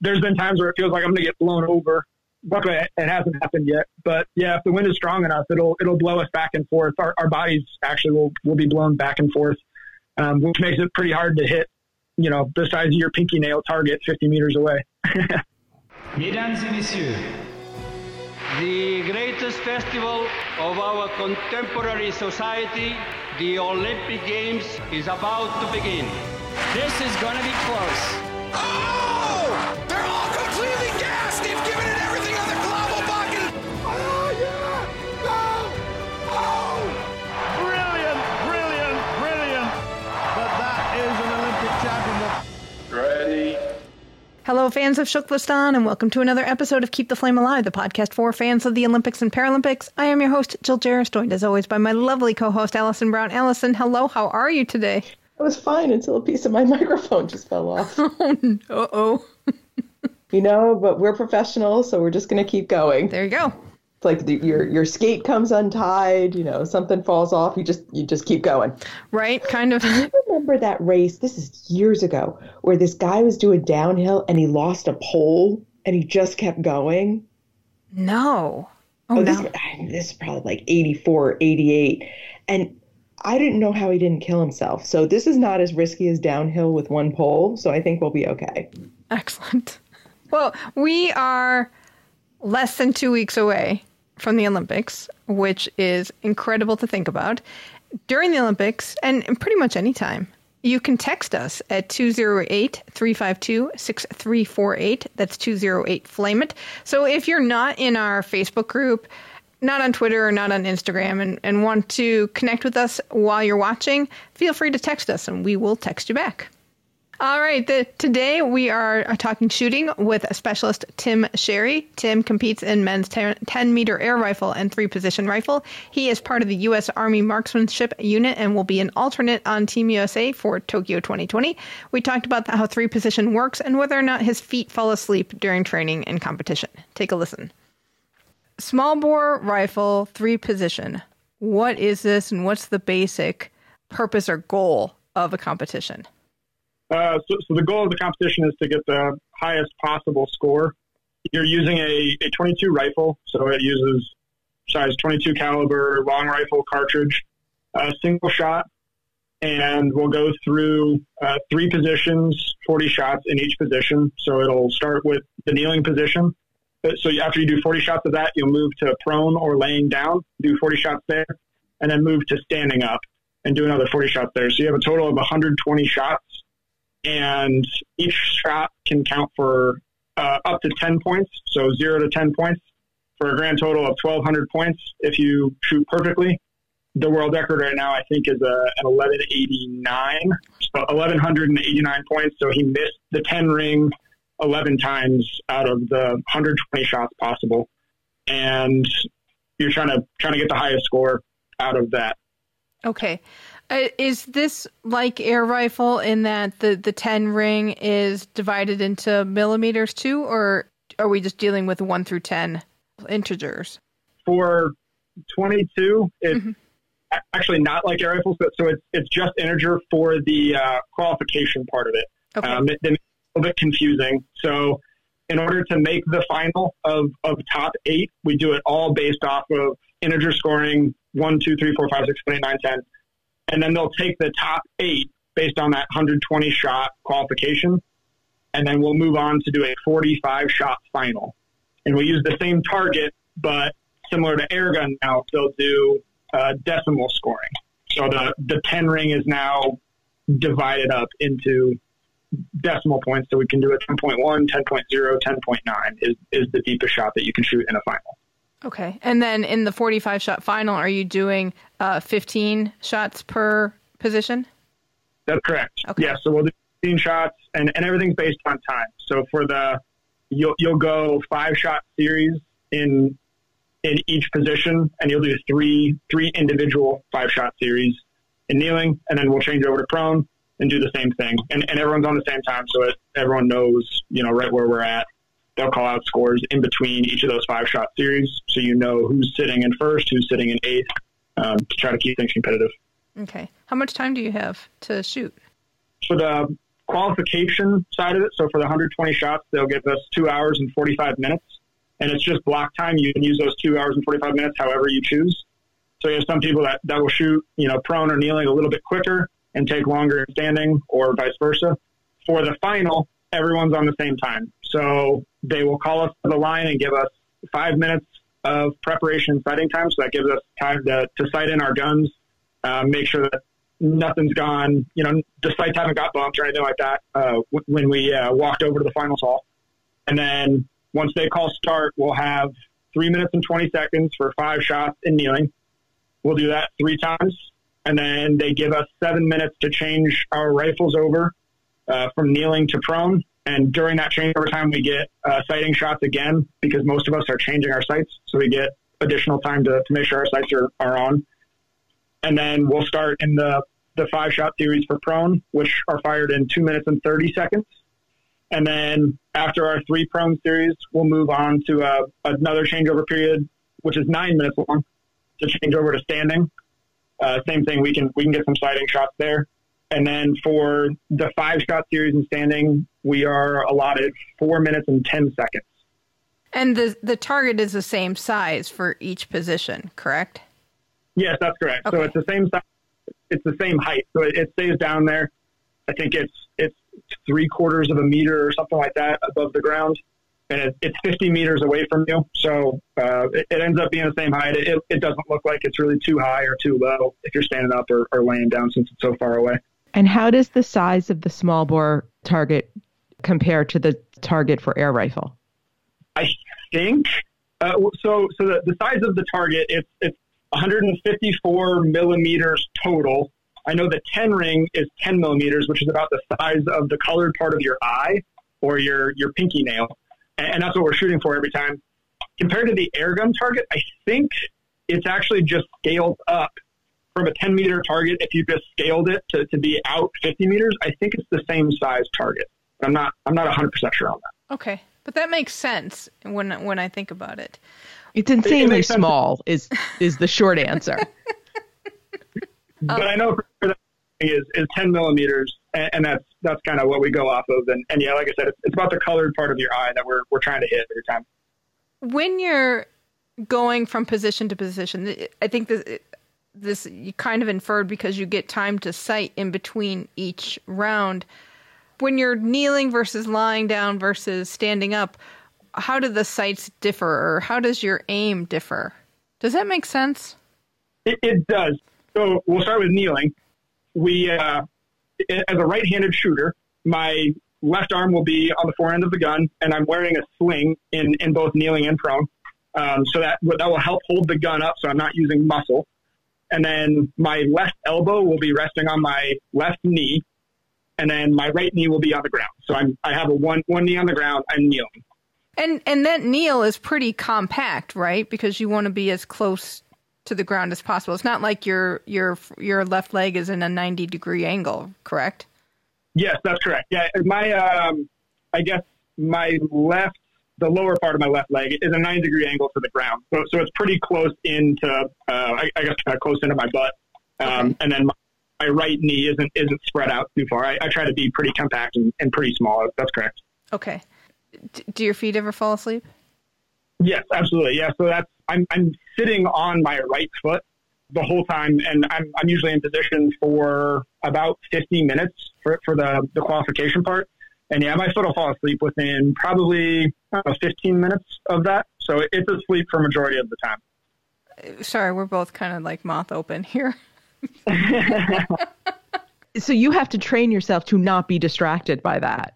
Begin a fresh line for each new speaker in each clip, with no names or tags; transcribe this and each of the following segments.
there's been times where it feels like I'm going to get blown over. Luckily, it hasn't happened yet. But yeah, if the wind is strong enough, it'll it'll blow us back and forth. Our, our bodies actually will will be blown back and forth, um, which makes it pretty hard to hit. You know, the size of your pinky nail target 50 meters away.
Mesdames et messieurs, the greatest festival of our contemporary society, the Olympic Games, is about to begin.
This is going to be close.
Oh!
Hello, fans of TKFLASTAN, and welcome to another episode of Keep the Flame Alive, the podcast for fans of the Olympics and Paralympics. I am your host, Jill Jaracz, joined as always by my lovely co-host, Alison Brown. Alison, hello, how are you today?
I was fine until a piece of my microphone just fell off.
Oh, uh-oh.
you know, but we're professionals, so we're just going to keep going.
There you go.
Like the, your your skate comes untied, you know, something falls off, you just you just keep going.
Right? Kind of.
I remember that race, this is years ago, where this guy was doing downhill and he lost a pole and he just kept going.
No. Oh,
Oh, this,
no.
this is probably like 84, 88. And I didn't know how he didn't kill himself. So this is not as risky as downhill with one pole. So I think we'll be okay.
Excellent. Well, we are less than two weeks away from the Olympics, which is incredible to think about. During the Olympics, and pretty much any time, you can text us at 208 352 6348. That's 208 Flame It. So if you're not in our Facebook group, not on Twitter or not on Instagram, and, and want to connect with us while you're watching, feel free to text us and we will text you back. All right. The, today we are talking shooting with specialist Tim Sherry. Tim competes in men's 10, 10 meter air rifle and three position rifle. He is part of the U.S. Army Marksmanship Unit and will be an alternate on Team USA for Tokyo 2020. We talked about how three position works and whether or not his feet fall asleep during training and competition. Take a listen. Small bore rifle, three position. What is this and what's the basic purpose or goal of a competition?
Uh, so, so the goal of the competition is to get the highest possible score. You're using a, a 22 rifle, so it uses size 22 caliber long rifle cartridge, a single shot, and we'll go through uh, three positions, 40 shots in each position. So it'll start with the kneeling position. So after you do 40 shots of that, you'll move to prone or laying down, do 40 shots there, and then move to standing up and do another 40 shots there. So you have a total of 120 shots and each shot can count for uh, up to 10 points, so 0 to 10 points, for a grand total of 1,200 points if you shoot perfectly. The world record right now, I think, is a, an 1189, so 1,189 points. So he missed the 10 ring 11 times out of the 120 shots possible. And you're trying to trying to get the highest score out of that.
Okay. Uh, is this like air rifle in that the, the 10 ring is divided into millimeters too, or are we just dealing with 1 through 10 integers?
for 22, it's a- actually not like air rifles, but so it's it's just integer for the uh, qualification part of it.
Okay.
Um, it, it's a little bit confusing. So, in order to make the final of of top eight, we do it all based off of integer scoring one, two, three, four, five, six, seven, eight, nine, ten, and then they'll take the top eight based on that 120 shot qualification, and then we'll move on to do a 45 shot final. And we use the same target, but similar to air gun now, they'll do uh, decimal scoring. So the, the 10 ring is now divided up into decimal points. So we can do a 10.1, 10.0, 10.9 is, is the deepest shot that you can shoot in a final.
Okay. And then in the 45 shot final, are you doing uh, 15 shots per position?
That's correct.
Okay.
Yeah, so we'll do 15 shots, and, and everything's based on time. So for the you'll you'll go five shot series in in each position, and you'll do three three individual five shot series in kneeling, and then we'll change over to prone and do the same thing. And and everyone's on the same time, so it, everyone knows you know right where we're at. They'll call out scores in between each of those five shot series, so you know who's sitting in first, who's sitting in eighth, um, to try to keep things competitive.
Okay. How much time do you have to shoot?
for the qualification side of it, so for the 120 shots, they'll give us two hours and 45 minutes, and it's just block time. You can use those two hours and 45 minutes however you choose. So you have some people that, that will shoot, you know, prone or kneeling a little bit quicker and take longer standing, or vice versa. For the final, everyone's on the same time. So they will call us to the line and give us five minutes of preparation and sighting time. So that gives us time to, to sight in our guns, uh, make sure that nothing's gone, you know, the sights haven't got bumped or anything like that uh, when we uh, walked over to the final hall. And then once they call start, we'll have three minutes and 20 seconds for five shots in kneeling. We'll do that three times. And then they give us seven minutes to change our rifles over uh, from kneeling to prone. And during that changeover time, we get uh, sighting shots again because most of us are changing our sights. So we get additional time to, to make sure our sights are, are on. And then we'll start in the, the five shot series for prone, which are fired in two minutes and 30 seconds. And then after our three prone series, we'll move on to uh, another changeover period, which is nine minutes long to change over to standing. Uh, same thing. We can, we can get some sighting shots there. And then for the five shot series and standing, we are allotted four minutes and 10 seconds.
And the the target is the same size for each position, correct?
Yes, that's correct. So it's the same size. It's the same height. So it, it stays down there. I think it's it's three quarters of a meter or something like that above the ground, and it, it's 50 meters away from you. So uh, it, it ends up being the same height. It, it doesn't look like it's really too high or too low if you're standing up or, or laying down since it's so far away.
And how does the size of the small bore target compare to the target for air rifle?
I think uh, so. So the, the size of the target it's it's 154 millimeters total. I know the 10 ring is 10 millimeters, which is about the size of the colored part of your eye or your your pinky nail, and, and that's what we're shooting for every time. Compared to the air gun target, I think it's actually just scaled up from a 10 meter target. If you just scaled it to, to be out 50 meters, I think it's the same size target. I'm not I'm not 100 percent sure on that.
Okay, but that makes sense when when I think about it.
It's insanely
makes sense.
small. Is is the short answer?
but um, I know for that is is 10 millimeters, and, and that's that's kind of what we go off of. And, and yeah, like I said, it's, it's about the colored part of your eye that we're we're trying to hit every time.
When you're going from position to position, I think this this you kind of inferred because you get time to sight in between each round. When you're kneeling versus lying down versus standing up, how do the sights differ, or how does your aim differ? Does that make sense?
It, it does. So we'll start with kneeling. We, uh, as a right-handed shooter, my left arm will be on the forend of the gun, and I'm wearing a sling in, in both kneeling and prone. Um, so that that will help hold the gun up, so I'm not using muscle. And then my left elbow will be resting on my left knee, and then my right knee will be on the ground. So I'm I have a one one knee on the ground. I'm kneeling.
And and that kneel is pretty compact, right? Because you want to be as close to the ground as possible. It's not like your your your left leg is in a 90 degree angle, correct?
Yes, that's correct. Yeah, my um, I guess my left, the lower part of my left leg is a 90 degree angle to the ground. So, so it's pretty close into, uh, I, I guess, kind of close into my butt. Um, and then my, my right knee isn't isn't spread out too far. I, I try to be pretty compact and, and pretty small. That's correct.
Okay. D- do your feet ever fall asleep?
Yes, absolutely. Yeah. So that's I'm I'm sitting on my right foot the whole time, and I'm I'm usually in position for about 50 minutes for for the the qualification part. And yeah, my foot will fall asleep within probably know, 15 minutes of that. So it's asleep for majority of the time.
Sorry, we're both kind of like moth open here.
so you have to train yourself to not be distracted by that.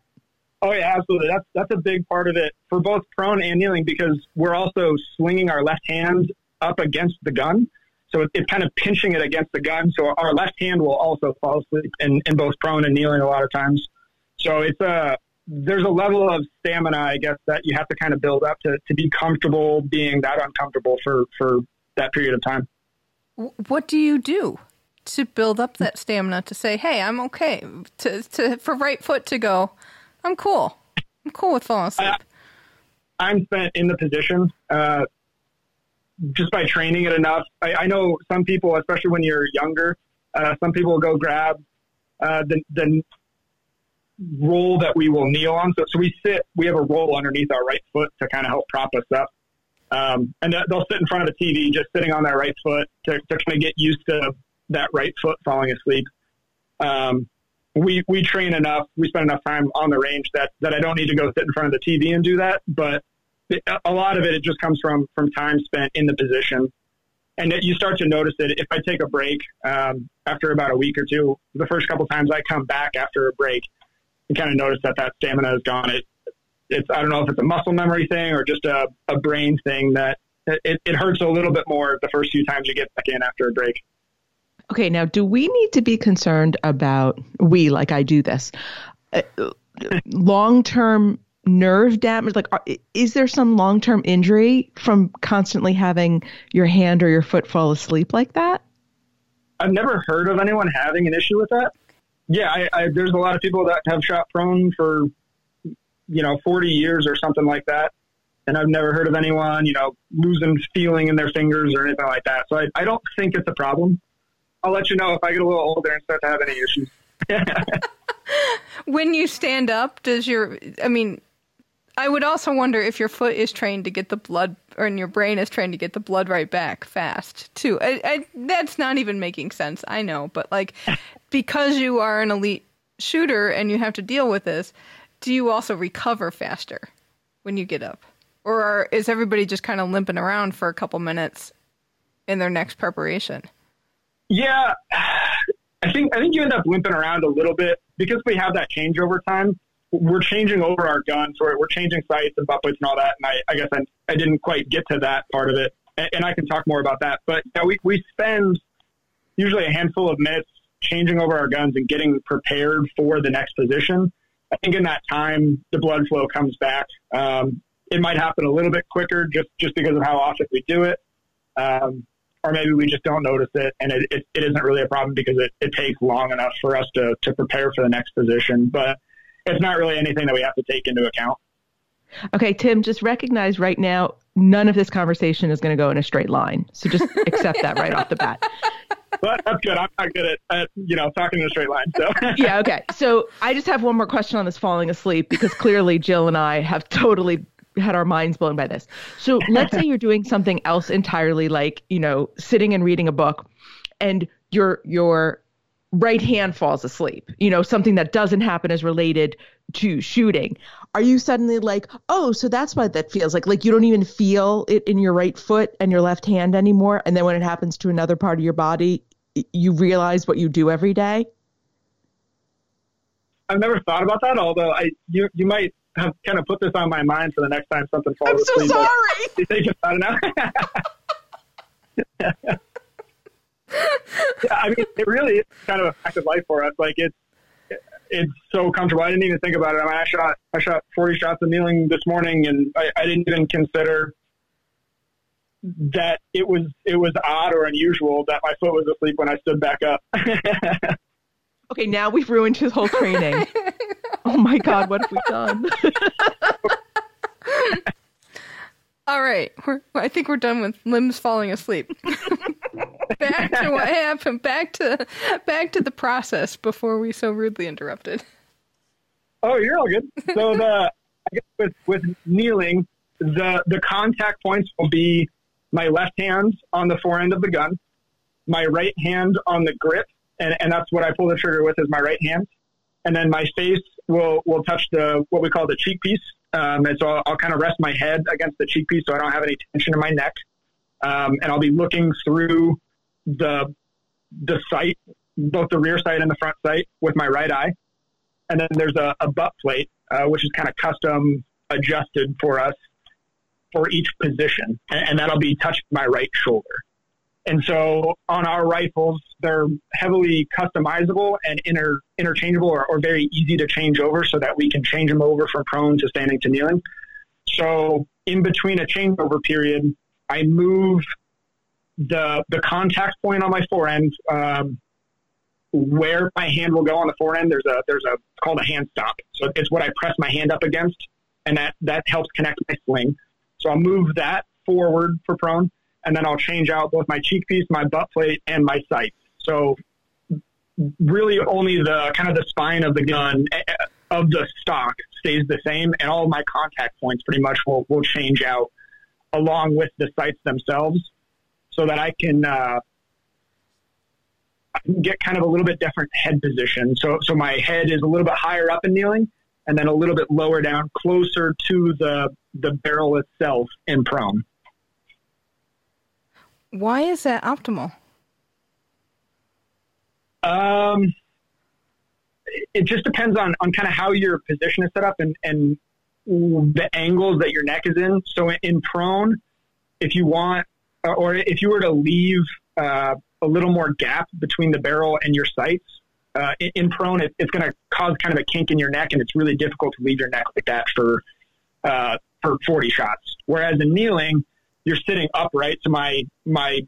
Oh yeah, absolutely. That's that's a big part of it for both prone and kneeling because we're also swinging our left hand up against the gun, so it, it's kind of pinching it against the gun. So our left hand will also fall asleep in, in both prone and kneeling a lot of times. So it's a there's a level of stamina, I guess, that you have to kind of build up to, to be comfortable being that uncomfortable for for that period of time.
What do you do to build up that stamina to say, "Hey, I'm okay"? To to for right foot to go, I'm cool. I'm cool with falling asleep.
I'm spent in the position uh, just by training it enough. I, I know some people, especially when you're younger, uh, some people will go grab uh, the, the roll that we will kneel on. So, so we sit, we have a roll underneath our right foot to kind of help prop us up. Um, and they'll sit in front of the TV, just sitting on their right foot to, to kind of get used to that right foot falling asleep. Um, we, we train enough, we spend enough time on the range that, that I don't need to go sit in front of the TV and do that. But it, a lot of it, it just comes from, from time spent in the position. And you start to notice it if I take a break um, after about a week or two. The first couple times I come back after a break, kind of notice that that stamina is gone. It, it's I don't know if it's a muscle memory thing or just a, a brain thing that it, it hurts a little bit more the first few times you get back in after a break.
Okay, now do we need to be concerned about we like I do this uh, long term nerve damage? Like, are, is there some long term injury from constantly having your hand or your foot fall asleep like that?
I've never heard of anyone having an issue with that. Yeah, I, I, there's a lot of people that have shot prone for you know, 40 years or something like that. And I've never heard of anyone, you know, losing feeling in their fingers or anything like that. So I, I don't think it's a problem. I'll let you know if I get a little older and start to have any issues.
when you stand up, does your, I mean, I would also wonder if your foot is trained to get the blood, or your brain is trying to get the blood right back fast too. I, I, that's not even making sense. I know, but like, because you are an elite shooter and you have to deal with this, do you also recover faster when you get up? Or are, is everybody just kind of limping around for a couple minutes in their next preparation?
Yeah, I think I think you end up limping around a little bit because we have that changeover time. We're changing over our guns, we're, we're changing sights and butt plates and all that. And I, I guess I, I didn't quite get to that part of it, and, and I can talk more about that. But we we spend usually a handful of minutes changing over our guns and getting prepared for the next position. I think in that time, the blood flow comes back. Um, it might happen a little bit quicker just, just because of how often we do it. Um, or maybe we just don't notice it and it, it, it isn't really a problem because it, it takes long enough for us to, to prepare for the next position. But it's not really anything that we have to take into account.
Okay, Tim, just recognize right now, none of this conversation is going to go in a straight line. So just accept that right off the bat.
but that's good. I'm not good at, at, you know talking in a straight line. So
yeah, okay. So I just have one more question on this falling asleep because clearly Jill and I have totally had our minds blown by this. So let's say you're doing something else entirely, like you know sitting and reading a book, and your your right hand falls asleep. You know something that doesn't happen is related to shooting. Are you suddenly like, oh, so that's what that feels like? Like you don't even feel it in your right foot and your left hand anymore, and then when it happens to another part of your body, you realize what you do every day?
I've never thought about that. Although I, you, you might have kind of put this on my mind for the next time something falls
I'm
asleep.
so sorry.
You think about it now? yeah, I mean, it really is kind of a fact of life for us. Like it's, it's so comfortable. I didn't even think about it. I mean, I shot, I shot 40 shots of kneeling this morning and I, I didn't even consider that it was it was odd or unusual that my foot was asleep when I stood back up.
okay, now we've ruined his whole training. oh my god, what have we done?
All right, we're, I think we're done with limbs falling asleep. back to what happened. Back to back to the process before we so rudely interrupted.
Oh, you're all good. So the I guess with with kneeling, the the contact points will be my left hand on the forend of the gun, my right hand on the grip, and, and that's what I pull the trigger with is my right hand. And then my face will, will touch the, what we call the cheek piece. Um, and so I'll, I'll, kind of rest my head against the cheek piece so I don't have any tension in my neck. Um, and I'll be looking through the, the sight, both the rear sight and the front sight with my right eye. And then there's a, a butt plate, uh, which is kind of custom adjusted for us for each position, and, that'll be touching my right shoulder. And so on our rifles, they're heavily customizable and inter, interchangeable or, or, very easy to change over so that we can change them over from prone to standing to kneeling. So in between a changeover period, I move the, the contact point on my forend, um, where my hand will go on the forend. There's a, there's a, it's called a hand stop. So it's what I press my hand up against and that, that helps connect my sling. So I'll move that forward for prone, and then I'll change out both my cheek piece, my butt plate, and my sight. So really only the kind of the spine of the gun, of the stock stays the same, and all my contact points pretty much will will change out along with the sights themselves, so that I can. Uh, I can get kind of a little bit different head position. So, so my head is a little bit higher up in kneeling, and then a little bit lower down, closer to the the barrel itself in prone.
Why is that optimal?
Um, it just depends on, on kind of how your position is set up and, and the angles that your neck is in. So in prone, if you want, or if you were to leave uh, a little more gap between the barrel and your sights, uh, in, in, prone, it, it's going to cause kind of a kink in your neck, and it's really difficult to leave your neck like that for uh, for 40 shots. Whereas in kneeling, you're sitting upright, so my my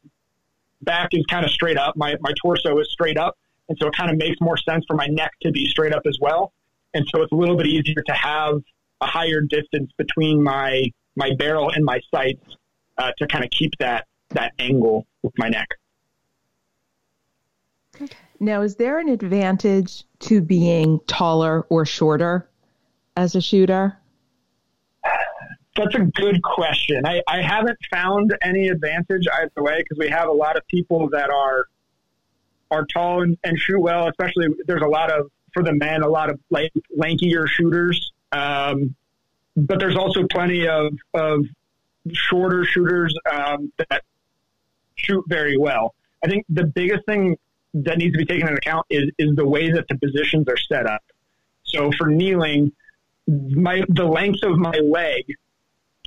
back is kind of straight up, my my torso is straight up, and so it kind of makes more sense for my neck to be straight up as well. And so it's a little bit easier to have a higher distance between my my barrel and my sights uh, to kind of keep that that angle with my neck.
Now, is there an advantage to being taller or shorter as a shooter?
That's a good question. I, I haven't found any advantage either way because we have a lot of people that are are tall and, and shoot well. Especially there's a lot of for the men a lot of like lankier shooters, um, but there's also plenty of of shorter shooters um, that shoot very well. I think the biggest thing that needs to be taken into account is is the way that the positions are set up. So for kneeling, my the length of my leg,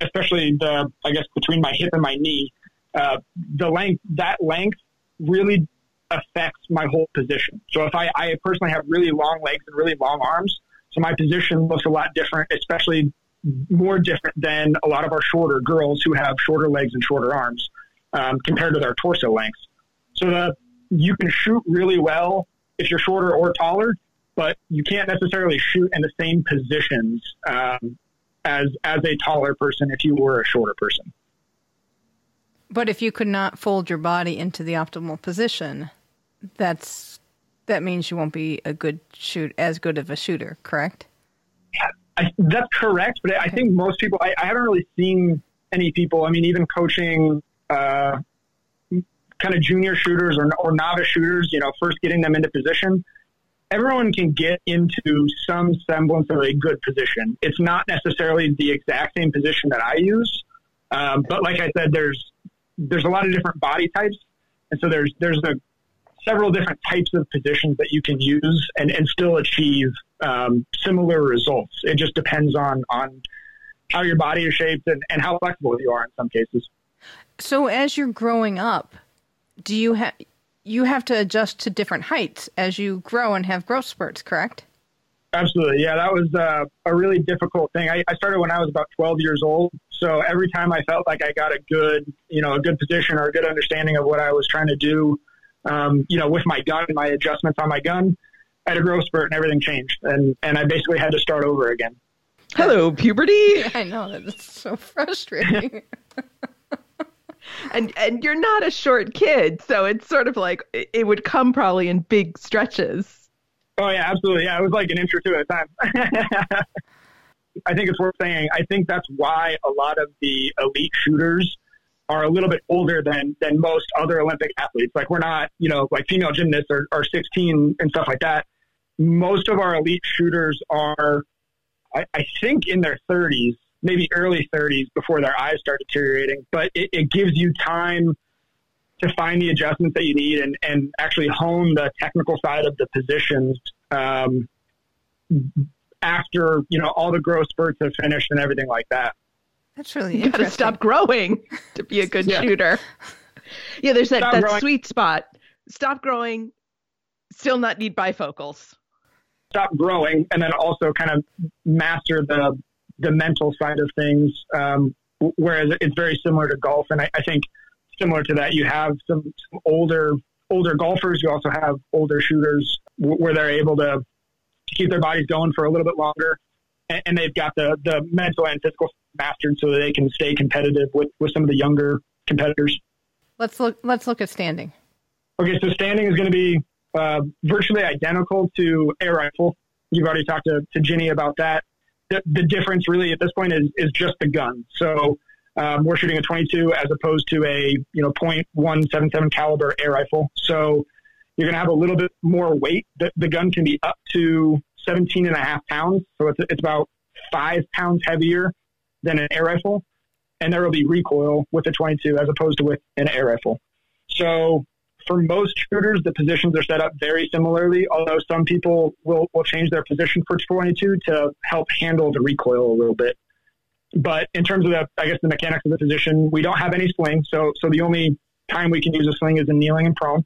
especially the I guess between my hip and my knee, uh, the length that length really affects my whole position. So if I, I personally have really long legs and really long arms, so my position looks a lot different, especially more different than a lot of our shorter girls who have shorter legs and shorter arms um, compared to their torso lengths. So the you can shoot really well if you're shorter or taller, but you can't necessarily shoot in the same positions um, as as a taller person if you were a shorter person.
But if you could not fold your body into the optimal position, that's that means you won't be a good shoot as good of a shooter, correct?
I, that's correct, but I think most people. I, I, haven't really seen any people. I mean, even coaching uh, kind of junior shooters or, or novice shooters, you know, first getting them into position, everyone can get into some semblance of a good position. It's not necessarily the exact same position that I use, um, but like I said, there's there's a lot of different body types, and so there's there's a several different types of positions that you can use and, and still achieve um, similar results. It just depends on on how your body is shaped and, and how flexible you are in some cases.
So as you're growing up, do you have you have to adjust to different heights as you grow and have growth spurts, correct?
Absolutely. Yeah, that was uh, a really difficult thing. I, I, started when I was about 12 years old. So every time I felt like I got a good, you know, a good position or a good understanding of what I was trying to do, um, you know, with my gun, my adjustments on my gun, I had a growth spurt and everything changed. And, and I basically had to start over again.
Hello, puberty.
I know. That's so frustrating.
and and you're not a short kid, so it's sort of like it would come probably in big stretches.
Oh yeah, absolutely. Yeah, it was like an inch or two at a time. I think it's worth saying. I think that's why a lot of the elite shooters are a little bit older than than most other Olympic athletes. Like we're not, you know, like female gymnasts are, are 16 and stuff like that. Most of our elite shooters are, I, I think, in their 30s maybe early 30s before their eyes start deteriorating. But it, it gives you time to find the adjustments that you need and, and actually hone the technical side of the positions um, after you know all the growth spurts have finished and everything like that.
That's really
you got to stop growing to be a good yeah. shooter. Yeah, there's that, that sweet spot. Stop growing, still not need bifocals.
Stop growing, and then also kind of master the the mental side of things. Um, whereas it's very similar to golf, and I, I think similar to that, you have some, some, older older golfers. You also have older shooters where they're able to, to keep their bodies going for a little bit longer, and, and, they've got the the mental and physical mastered so that they can stay competitive with with some of the younger competitors.
Let's look. Let's look at standing.
Okay, so standing is going to be uh, virtually identical to air rifle. You've already talked to, to Ginny about that. The, the difference really at this point is, is just the gun. So um, we're shooting a 22 as opposed to a you know .177 caliber air rifle. So you're going to have a little bit more weight. The, the gun can be up to 17 and a half pounds. So it's, it's about five pounds heavier than an air rifle. And there will be recoil with a 22 as opposed to with an air rifle. So for most shooters, the positions are set up very similarly, although some people will, will change their position for 22 to help handle the recoil a little bit. But in terms of the, I guess the mechanics of the position, we don't have any sling. So, so the only time we can use a sling is in kneeling and prone.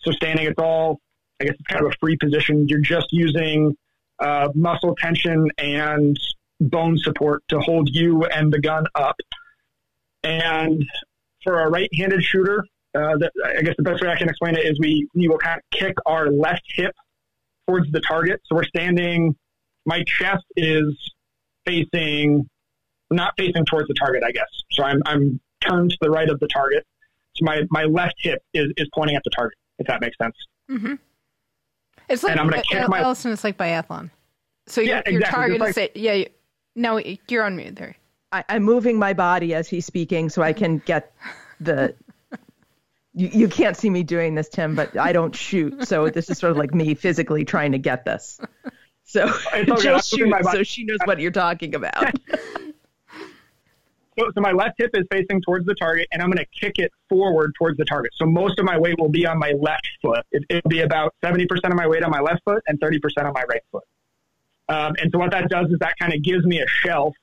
So standing, it's all, I guess it's kind of a free position. You're just using uh, muscle tension and bone support to hold you and the gun up. And for a right-handed shooter, uh, the, I guess the best way I can explain it is we, we will kind of kick our left hip towards the target. So we're standing, my chest is facing, not facing towards the target, I guess. So I'm, I'm turned to the right of the target. So my, my left hip is, is pointing at the target, if that makes sense.
Mm-hmm. It's like,
And I'm gonna
uh,
kick my-
Alison, it's like biathlon. So your,
Yeah,
your
exactly.
target
Just
is, say, yeah, you, no, you're on mute there.
I, I'm moving my body as he's speaking so I can get the. You, you can't see me doing this, Tim, but I don't shoot. So this is sort of like me physically trying to get this. So
okay.
Jill shoots, so she knows what you're talking about.
So, so my left hip is facing towards the target, and I'm going to kick it forward towards the target. So most of my weight will be on my left foot. It, it'll be about 70% of my weight on my left foot and 30% on my right foot. Um, and so what that does is that kind of gives me a shelf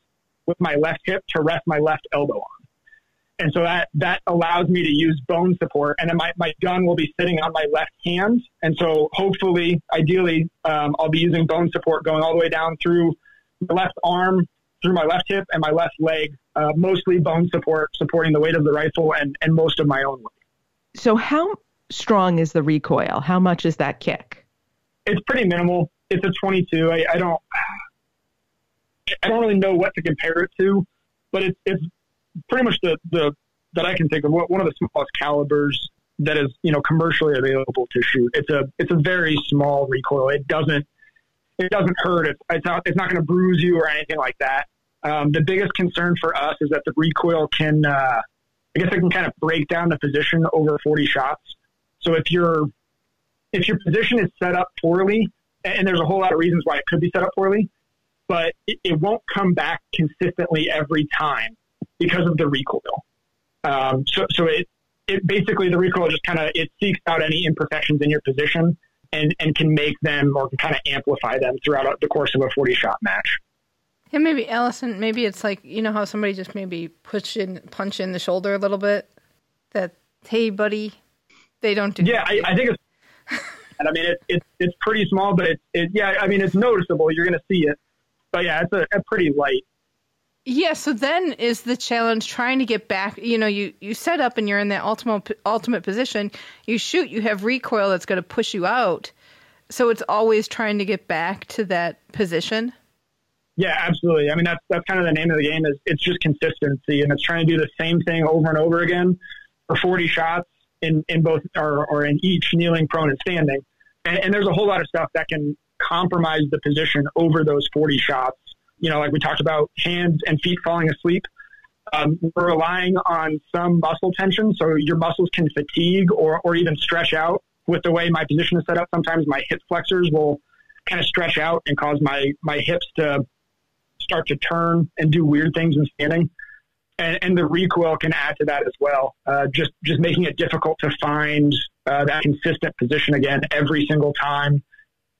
with my left hip to rest my left elbow on. And so that, that allows me to use bone support. And then my, my gun will be sitting on my left hand. And so hopefully, ideally, um, I'll be using bone support going all the way down through my left arm, through my left hip, and my left leg, uh, mostly bone support, supporting the weight of the rifle and, and most of my own weight.
So how strong is the recoil? How much is that kick?
It's pretty minimal. It's a 22. I, I don't, I don't really know what to compare it to, but it's, it's pretty much the, the, that I can think of one of the smallest calibers that is, you know, commercially available to shoot. It's a, it's a very small recoil. It doesn't, it doesn't hurt. It's, it's not, it's not going to bruise you or anything like that. Um, the biggest concern for us is that the recoil can, uh, I guess it can kind of break down the position over 40 shots. So if your if your position is set up poorly, and there's a whole lot of reasons why it could be set up poorly, but it, it won't come back consistently every time because of the recoil. Um, so so it it basically the recoil just kind of it seeks out any imperfections in your position and and can make them or can kind of amplify them throughout the course of a 40 shot match.
Yeah, maybe Alison, Maybe it's like you know how somebody just maybe push in, punch in the shoulder a little bit. That hey, buddy, they don't do.
Yeah, I, I think it's. And I mean, it, it, it's pretty small, but it's it, yeah. I mean, it's noticeable. You're going to see it, but yeah, it's a, a pretty light.
Yeah, so then is the challenge trying to get back. You know, you you set up and you're in that ultimate ultimate position. You shoot, you have recoil that's going to push you out. So it's always trying to get back to that position.
Yeah, absolutely. I mean, that's that's kind of the name of the game. Is it's just consistency, and it's trying to do the same thing over and over again for 40 shots in in both or, or in each kneeling, prone, and standing. And, and there's a whole lot of stuff that can compromise the position over those 40 shots. You know, like we talked about, hands and feet falling asleep. Um, we're relying on some muscle tension, so your muscles can fatigue or or even stretch out with the way my position is set up. Sometimes my hip flexors will kind of stretch out and cause my my hips to start to turn and do weird things in standing. And, and the recoil can add to that as well. Uh, just just making it difficult to find uh, that consistent position again every single time,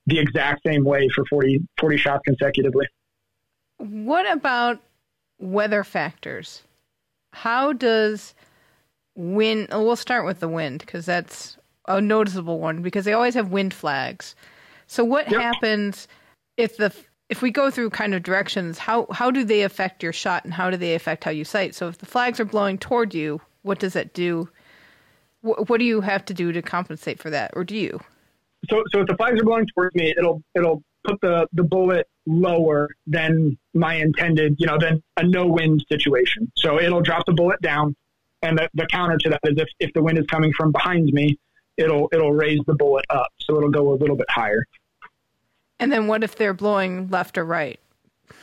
the exact same way for 40, 40 shots consecutively.
What about weather factors? How does wind? We'll start with the wind because that's a noticeable one because they always have wind flags. So what
Yep.
happens if the if we go through kind of directions? How how do they affect your shot and how do they affect how you sight? So if the flags are blowing toward you, what does that do? What, what do you have to do to compensate for that, or do you?
So so if the flags are blowing towards me, it'll it'll put the, the bullet lower than my intended, you know, than a no wind situation. So it'll drop the bullet down. And the, the counter to that is if, if the wind is coming from behind me, it'll it'll raise the bullet up. So it'll go a little bit higher.
And then what if they're blowing left or right?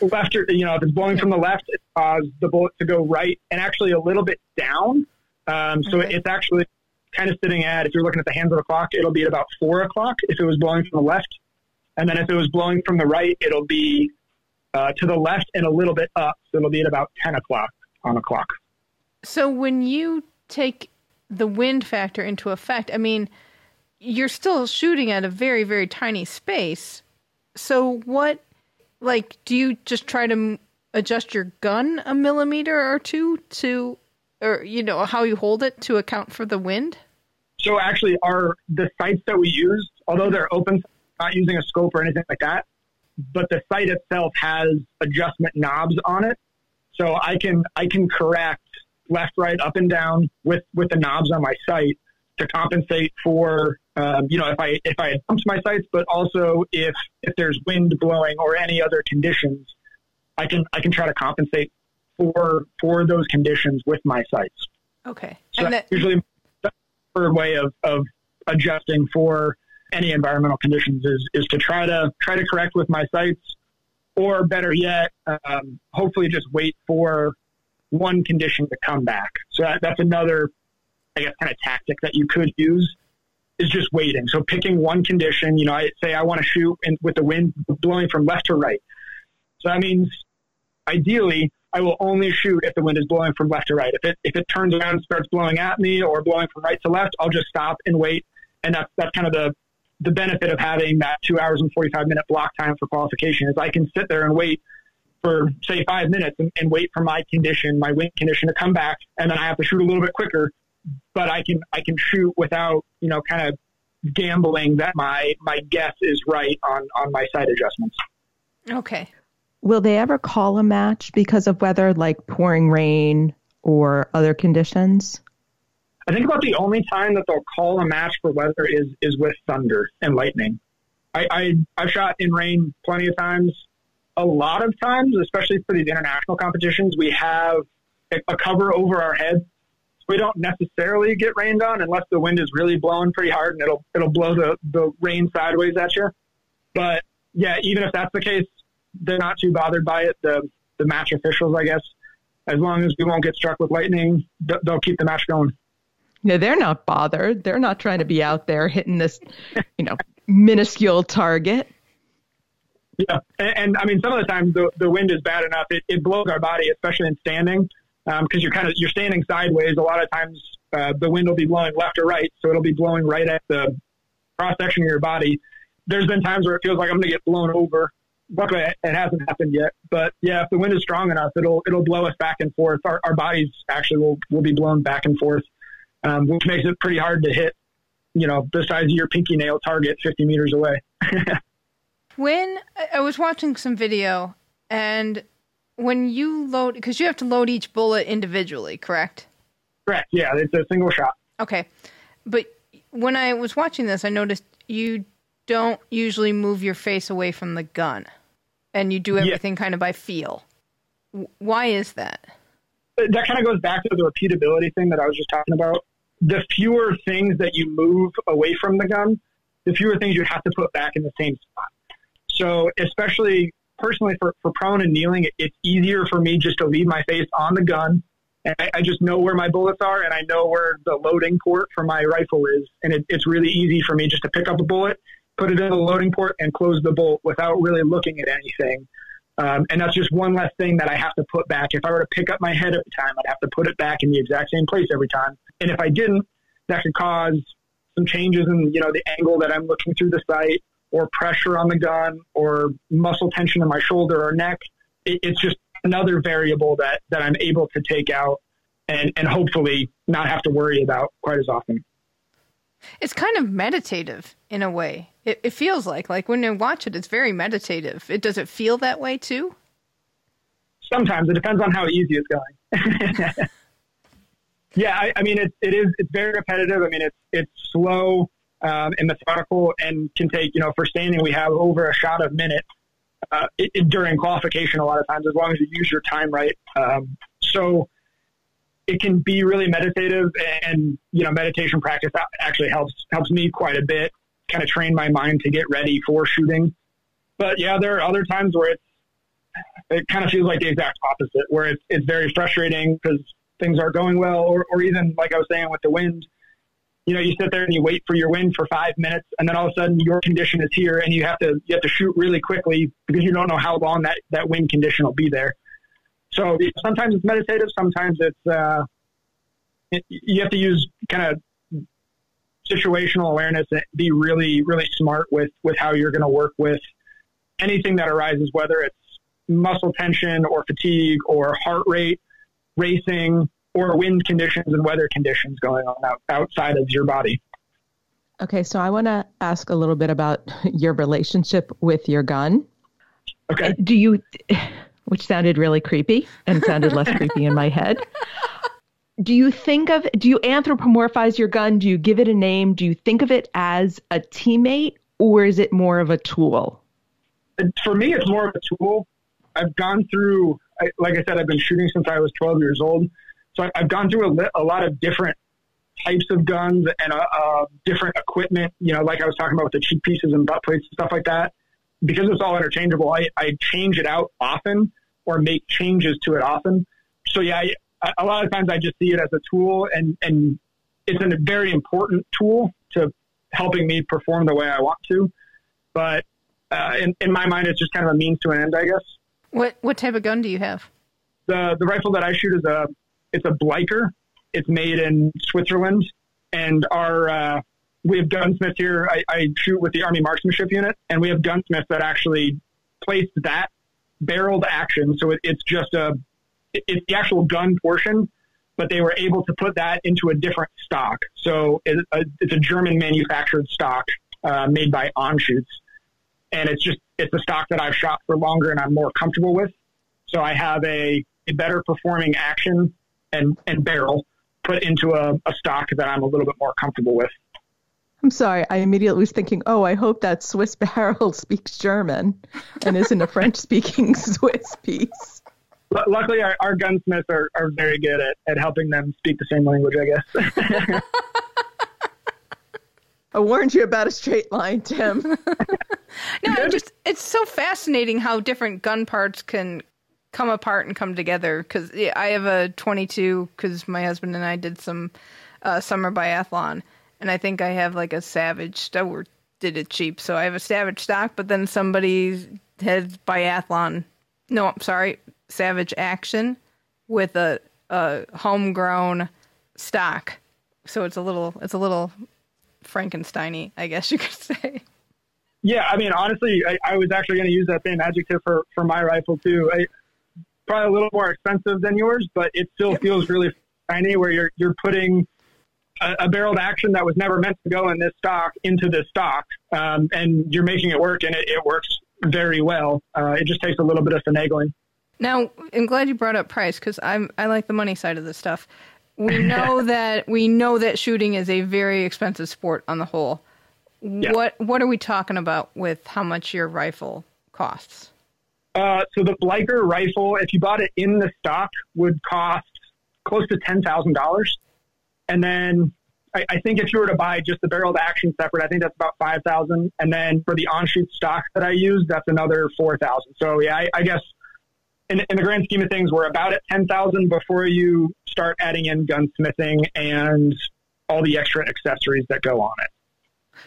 Left, or, you know, if it's blowing from the left, it causes the bullet to go right and actually a little bit down. Um, so
Okay.
it's actually kind of sitting at, if you're looking at the hands of the clock, it'll be at about four o'clock if it was blowing from the left. And then if it was blowing from the right, it'll be uh, to the left and a little bit up. So it'll be at about 10 o'clock on the clock.
So when you take the wind factor into effect, I mean, you're still shooting at a very, very tiny space. So what, like, do you just try to m- adjust your gun a millimeter or two to, or, you know, how you hold it to account for the wind?
So actually, our the sights that we use, although they're open, not using a scope or anything like that, but the sight itself has adjustment knobs on it, so I can I can correct left, right, up and down with with the knobs on my sight to compensate for um, you know if I if I dump my sights, but also if if there's wind blowing or any other conditions, I can I can try to compensate for for those conditions with my sights.
Okay.
So
and
that's
that,
usually the preferred way of, of adjusting for any environmental conditions is, is to try to try to correct with my sights, or better yet, um, hopefully just wait for one condition to come back. So that, that's another, I guess, kind of tactic that you could use is just waiting. So picking one condition, you know, I say I want to shoot in, with the wind blowing from left to right. So that means ideally I will only shoot if the wind is blowing from left to right. If it if it turns around and starts blowing at me or blowing from right to left, I'll just stop and wait. And that's that's kind of the the benefit of having that two hours and forty five minute block time for qualification is I can sit there and wait for say five minutes and, and wait for my condition, my wind condition to come back, and then I have to shoot a little bit quicker. But I can I can shoot without you know kind of gambling that my my guess is right on on my sight adjustments.
okay.
Will they ever call a match because of weather like pouring rain or other conditions?
I think about the only time that they'll call a match for weather is is with thunder and lightning. I, I I've shot in rain plenty of times. A lot of times, especially for these international competitions, we have a, cover over our heads. We don't necessarily get rained on unless the wind is really blowing pretty hard and it'll it'll blow the, the rain sideways at you. But yeah, even if that's the case, they're not too bothered by it. The the match officials, I guess, as long as we won't get struck with lightning, they'll keep the match going.
No, they're not bothered. They're not trying to be out there hitting this, you know, minuscule target.
Yeah, and, and I mean, some of the times the, the wind is bad enough it, it blows our body, especially in standing, because you're kind of you're standing sideways. A lot of times uh, the wind will be blowing left or right, so it'll be blowing right at the cross section of your body. There's been times where it feels like I'm going to get blown over. Luckily, it hasn't happened yet. But yeah, if the wind is strong enough, it'll it'll blow us back and forth. Our, our bodies actually will will be blown back and forth, um, which makes it pretty hard to hit. You know, the size of your pinky nail target 50 meters away.
When I- I was watching some video, and when you load, because you have to load each bullet individually, correct?
Correct. Yeah, it's a single shot.
Okay. But when I was watching this, I noticed you don't usually move your face away from the gun and you do everything kind of by feel. Why is that?
that kind of goes back to the repeatability thing that I was just talking about. The fewer things that you move away from the gun, the fewer things you have to put back in the same spot. So, especially personally for, for prone and kneeling, it, it's easier for me just to leave my face on the gun. And I, I just know where my bullets are and I know where the loading port for my rifle is. And it, it's really easy for me just to pick up a bullet, put it in the loading port, and close the bolt without really looking at anything. Um, and that's just one less thing that I have to put back. If I were to pick up my head every time, I'd have to put it back in the exact same place every time. And if I didn't, that could cause some changes in you know the angle that I'm looking through the sight, or pressure on the gun, or muscle tension in my shoulder or neck. It, it's just another variable that that I'm able to take out and and hopefully not have to worry about quite as often.
It's kind of meditative in a way. It, it feels like like when you watch it, it's very meditative. It does it feel that way too?
Sometimes it depends on how easy it's going. yeah, I, I mean it, it is it's very repetitive. I mean it's it's slow um, and methodical and can take you know for standing we have over a shot of minute uh, it, during qualification a lot of times as long as you use your time right. Um, so it can be really meditative and you know meditation practice actually helps helps me quite a bit kind of train my mind to get ready for shooting But yeah, there are other times where it's it kind of feels like the exact opposite, where it's it's very frustrating because things aren't going well, or or even like I was saying with the wind. You know, you sit there and you wait for your wind for five minutes, and then all of a sudden your condition is here, and you have to you have to shoot really quickly because you don't know how long that that wind condition will be there. So sometimes it's meditative, sometimes it's uh, it, you have to use kind of situational awareness and be really really smart with with how you're going to work with anything that arises, whether it's muscle tension or fatigue or heart rate racing or wind conditions and weather conditions going on out, outside of your body.
Okay, so I want to ask a little bit about your relationship with your gun.
Okay.
Do you, which sounded really creepy and sounded less creepy in my head. Do you think of, do you anthropomorphize your gun? Do you give it a name? Do you think of it as a teammate or is it more of a tool?
For me, it's more of a tool. I've gone through, I, like I said, I've been shooting since I was 12 years old. So I, have gone through a, li- a, lot of different types of guns and uh, uh, different equipment, you know, like I was talking about with the cheek pieces and butt plates and stuff like that. Because it's all interchangeable, I, I change it out often or make changes to it often. So yeah, I, a lot of times I just see it as a tool and, and it's a very important tool to helping me perform the way I want to. But uh, in, in my mind, it's just kind of a means to an end, I guess.
What what type of gun do you have?
The the rifle that I shoot is a it's a Bleiker. It's made in Switzerland, and our uh, we have gunsmiths here. I, I shoot with the Army Marksmanship Unit, and we have gunsmiths that actually place that barreled action. So it, it's just a it's the actual gun portion, but they were able to put that into a different stock. So it, it's a German manufactured stock uh, made by Anschütz and it's just it's a stock that I've shot for longer and I'm more comfortable with. So I have a, a better performing action and, and barrel put into a, a stock that I'm a little bit more comfortable with.
I'm sorry. I immediately was thinking, oh, I hope that Swiss barrel speaks German and isn't a French speaking Swiss piece.
L- luckily, our, our gunsmiths are, are very good at, at helping them speak the same language, I guess.
I warned you about a straight line, Tim.
no, just it's so fascinating how different gun parts can come apart and come together. Because yeah, I have a 22 because my husband and I did some uh, summer biathlon, and I think I have like a Savage. Or did it cheap, so I have a Savage stock. But then somebody has biathlon. No, I'm sorry, Savage Action with a, a homegrown stock. So it's a little it's a little Frankensteiny, I guess you could say.
Yeah, I mean, honestly, I, I was actually going to use that same adjective for, for my rifle too. I, probably a little more expensive than yours, but it still yep. feels really tiny. Where you're you're putting a, a, barreled action that was never meant to go in this stock into this stock, um, and you're making it work, and it, it works very well. Uh, it just takes a little bit of finagling.
Now, I'm glad you brought up price because I'm I like the money side of this stuff we know that we know that shooting is a very expensive sport on the whole. Yeah. What what are we talking about with how much your rifle costs?
Uh, so the Bleiker rifle, if you bought it in the stock, would cost close to ten thousand dollars, and then I, I, think if you were to buy just the barreled action separate, I think that's about five thousand, and then for the Anschütz stock that I use, that's another four thousand. So yeah, I, I guess in, in the grand scheme of things, we're about at 10,000 before you start adding in gunsmithing and all the extra accessories that go on it.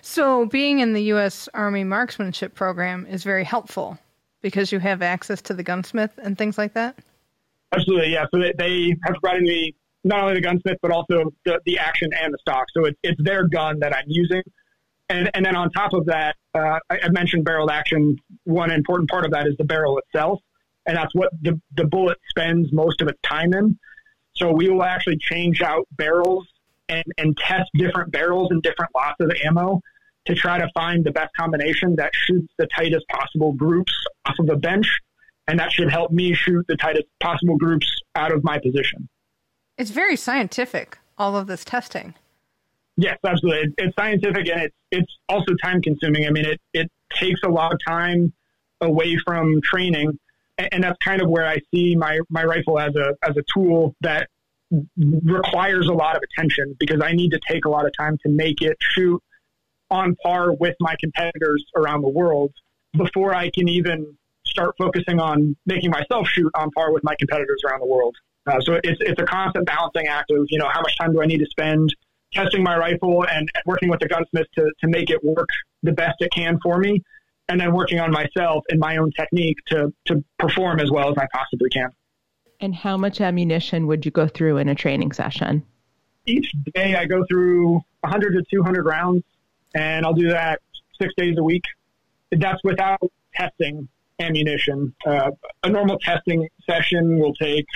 So, being in the U.S. Army marksmanship program is very helpful because you have access to the gunsmith and things like that?
Absolutely, yeah. So, they have provided me not only the gunsmith, but also the, the action and the stock. So, it, it's their gun that I'm using. And, and then on top of that, uh, I, I mentioned barreled action. One important part of that is the barrel itself and that's what the, the bullet spends most of its time in. So we will actually change out barrels and, and test different barrels and different lots of ammo to try to find the best combination that shoots the tightest possible groups off of a bench. And that should help me shoot the tightest possible groups out of my position.
It's very scientific, all of this testing.
Yes, absolutely. It's scientific and it's it's also time consuming. I mean, it, it takes a lot of time away from training and that's kind of where I see my my rifle as a as a tool that requires a lot of attention because I need to take a lot of time to make it shoot on par with my competitors around the world. before I can even start focusing on making myself shoot on par with my competitors around the world. Uh, so it's it's a constant balancing act of you know how much time do I need to spend testing my rifle and, and working with the gunsmith to to make it work the best it can for me, and then working on myself and my own technique to to perform as well as I possibly can.
And how much ammunition would you go through in a training session?
Each day I go through 100 to 200 rounds, and I'll do that six days a week. That's without testing ammunition. Uh, a normal testing session will take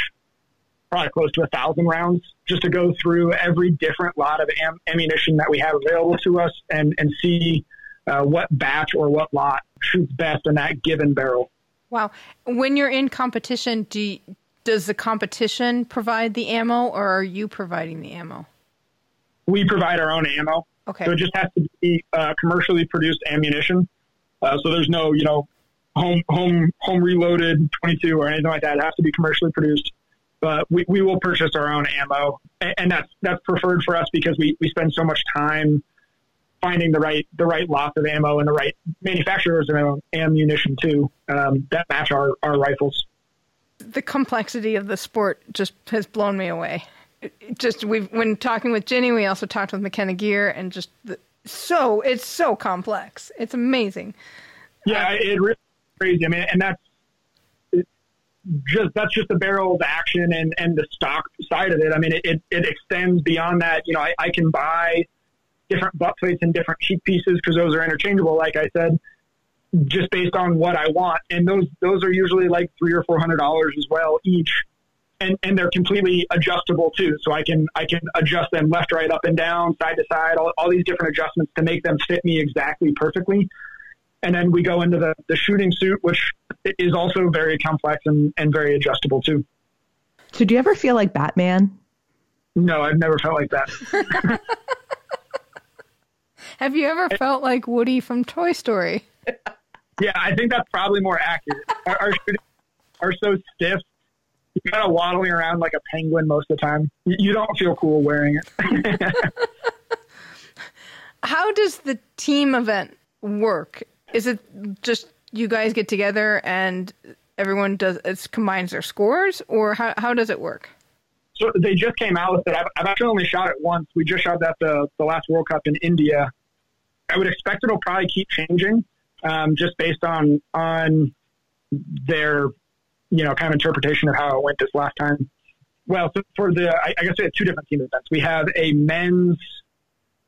probably close to a thousand rounds just to go through every different lot of am- ammunition that we have available to us and, and see uh, what batch or what lot shoots best in that given barrel.
Wow. When you're in competition, do you, does the competition provide the ammo or are you providing the ammo?
We provide our own ammo.
Okay.
So it just has to be uh, commercially produced ammunition. Uh, so there's no, you know, home home home reloaded 22 or anything like that. It has to be commercially produced. But we, we will purchase our own ammo, and, and that's that's preferred for us because we, we spend so much time finding the right the right lots of ammo and the right manufacturers of ammunition too um, that match our, our rifles.
The complexity of the sport just has blown me away. It- just we've when talking with Ginny, we also talked with McKenna Geer, and just the, so it's so complex. It's amazing.
Yeah, it really crazy. I mean, and that's just that's just the barrel of action and and the stock side of it. I mean, it it, it extends beyond that. You know, I, I can buy different butt plates and different cheek pieces because those are interchangeable. Like I said, just based on what I want, and those those are usually like three or four hundred dollars as well each. And, and they're completely adjustable too, so I can I can adjust them left, right, up and down, side to side, all, all these different adjustments to make them fit me exactly perfectly and then we go into the, the shooting suit, which is also very complex and, and very adjustable too.
So do you ever feel like Batman?
No, I've never felt like that.
Have you ever felt like Woody from Toy Story?
yeah, I think that's probably more accurate. Our, our shootings are so stiff. You're kind of waddling around like a penguin most of the time. You, you don't feel cool wearing it.
How does the team event work? Is it just you guys get together and everyone does it combines their scores, or how how does it work?
so they just came out with it. I've, I've actually only shot it once. We just shot that the, the last World Cup in India. I would expect it'll probably keep changing, um, just based on on their you know kind of interpretation of how it went this last time. Well, so for the I, I guess we have two different team events. We have a men's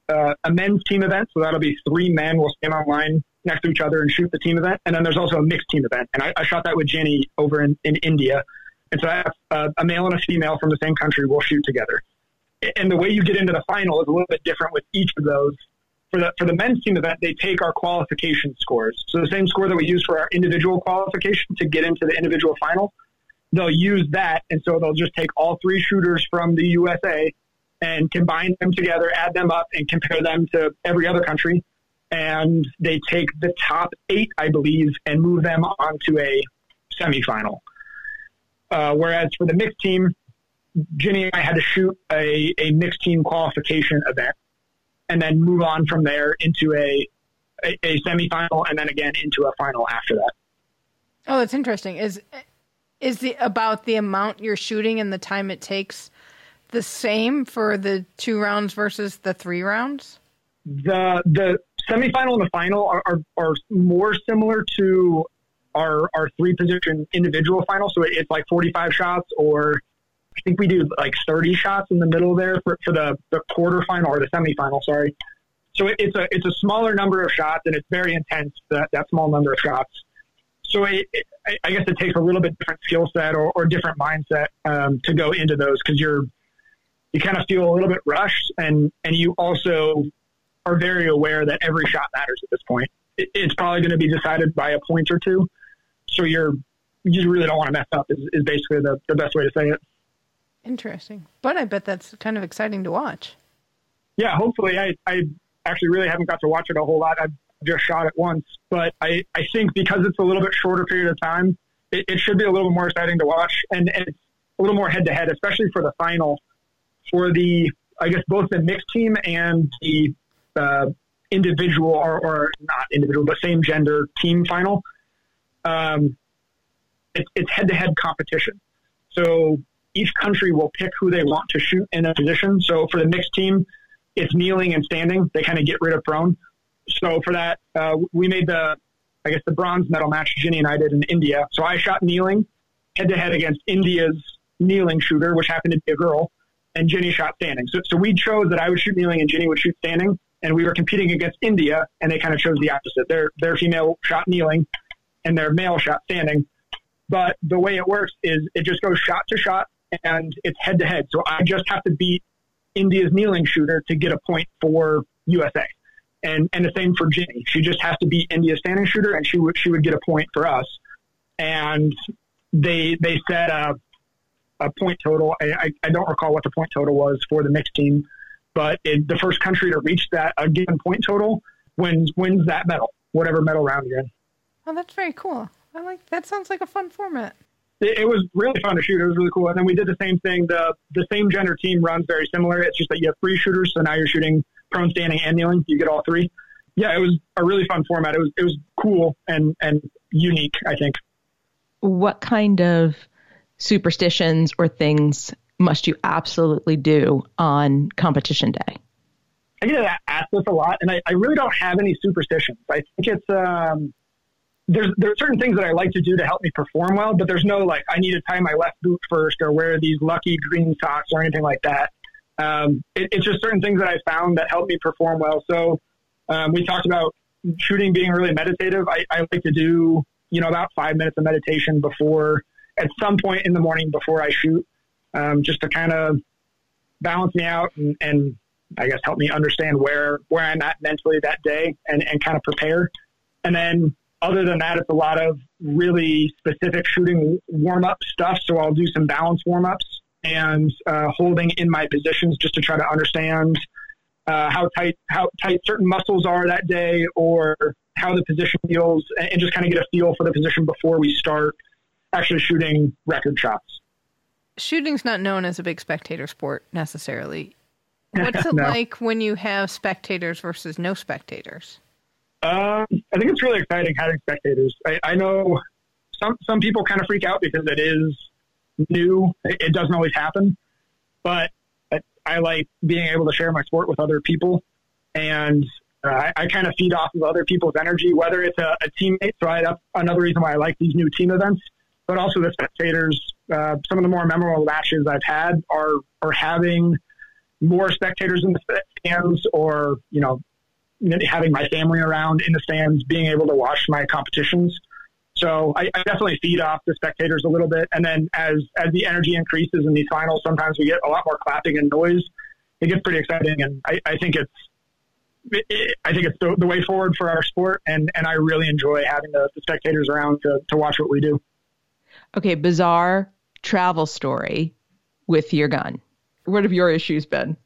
uh, a men's team event, so that'll be three men will stand on line next to each other and shoot the team event, and then there's also a mixed team event. And I, I shot that with Ginny over in, in India, and so that's uh, a male and a female from the same country will shoot together. And the way you get into the final is a little bit different with each of those. For the for the men's team event, they take our qualification scores, so the same score that we use for our individual qualification to get into the individual final. They'll use that, and so they'll just take all three shooters from the USA and combine them together, add them up, and compare them to every other country. And they take the top eight, I believe, and move them onto a semifinal. Uh, whereas for the mixed team, Ginny and I had to shoot a, a mixed team qualification event and then move on from there into a, a, a semifinal and then again into a final after that.
Oh, that's interesting. Is is the about the amount you're shooting and the time it takes the same for the two rounds versus the three rounds?
the the semifinal and the final are, are, are more similar to our our three position individual final. So it's like 45 shots, or I think we do like 30 shots in the middle there for, for the the quarterfinal or the semifinal. Sorry. So it, it's a it's a smaller number of shots, and it's very intense. That that small number of shots. So it, I guess it takes a little bit different skill set or, or different mindset um, to go into those because you're you kind of feel a little bit rushed, and and you also are very aware that every shot matters at this point. It, it's probably going to be decided by a point or two. So you're, you really don't want to mess up is, is basically the, the best way to say it.
Interesting. But I bet that's kind of exciting to watch.
Yeah, hopefully I, I actually really haven't got to watch it a whole lot. I've just shot it once, but I, I think because it's a little bit shorter period of time, it, it should be a little bit more exciting to watch and, and it's a little more head to head, especially for the final for the, I guess both the mixed team and the uh, individual or, or not individual, but same gender team final, um, it, it's head to head competition. So each country will pick who they want to shoot in a position. So for the mixed team, it's kneeling and standing. They kind of get rid of prone. So for that, uh, we made the, I guess the bronze medal match Ginny and I did in India. So I shot kneeling head to head against India's kneeling shooter, which happened to be a girl, and Ginny shot standing. So, so we chose that I would shoot kneeling and Ginny would shoot standing, and we were competing against India, and they kind of chose the opposite. Their their female shot kneeling, and their male shot standing. But the way it works is it just goes shot to shot, and it's head to head. So I just have to beat India's kneeling shooter to get a point for USA. And and the same for Ginny. She just has to beat India's standing shooter, and she would she would get a point for us. And they they set a, a point total. I, I, I don't recall what the point total was for the mixed team, but it, the first country to reach that a given point total wins wins that medal, whatever medal round you're in.
Oh, that's very cool. I like that. Sounds like a fun format.
It, it was really fun to shoot. It was really cool. And then we did the same thing. The the same gender team runs very similar. It's just that you have three shooters, so now you're shooting prone, standing, and kneeling. You get all three. Yeah, it was a really fun format. It was it was cool and and unique. I think
what kind of superstitions or things must you absolutely do on competition day?
I get asked this a lot, and I, I really don't have any superstitions. I think it's um, there's there are certain things that I like to do to help me perform well, but there's no like I need to tie my left boot first or wear these lucky green socks or anything like that. Um, it, it's just certain things that I found that help me perform well. So um, we talked about shooting being really meditative. I, I like to do you know, about five minutes of meditation before, at some point in the morning before I shoot, um, just to kind of balance me out and, and I guess help me understand where where I'm at mentally that day and, and kind of prepare. And then other than that, it's a lot of really specific shooting warm up stuff. So I'll do some balance warm ups and uh, holding in my positions just to try to understand uh, how tight how tight certain muscles are that day, or how the position feels, and just kind of get a feel for the position before we start actually shooting record shots.
Shooting's not known as a big spectator sport necessarily. What's it no. like when you have spectators versus no spectators?
Um, I think it's really exciting having spectators. I, I, know some some people kind of freak out because it is new. It, it doesn't always happen, but I, I, like being able to share my sport with other people, and uh, I, I kind of feed off of other people's energy, whether it's a, a teammate. So I, that's another reason why I like these new team events, but also the spectators. Uh, some of the more memorable matches I've had are are having more spectators in the stands, or you know, having my family around in the stands, being able to watch my competitions. So I, I, definitely feed off the spectators a little bit, and then as as the energy increases in these finals, sometimes we get a lot more clapping and noise. It gets pretty exciting, and I, I think it's I think it's the, the, way forward for our sport, and, and I really enjoy having the, the, spectators around to, to watch what we do.
Okay, bizarre travel story with your gun. What have your issues been?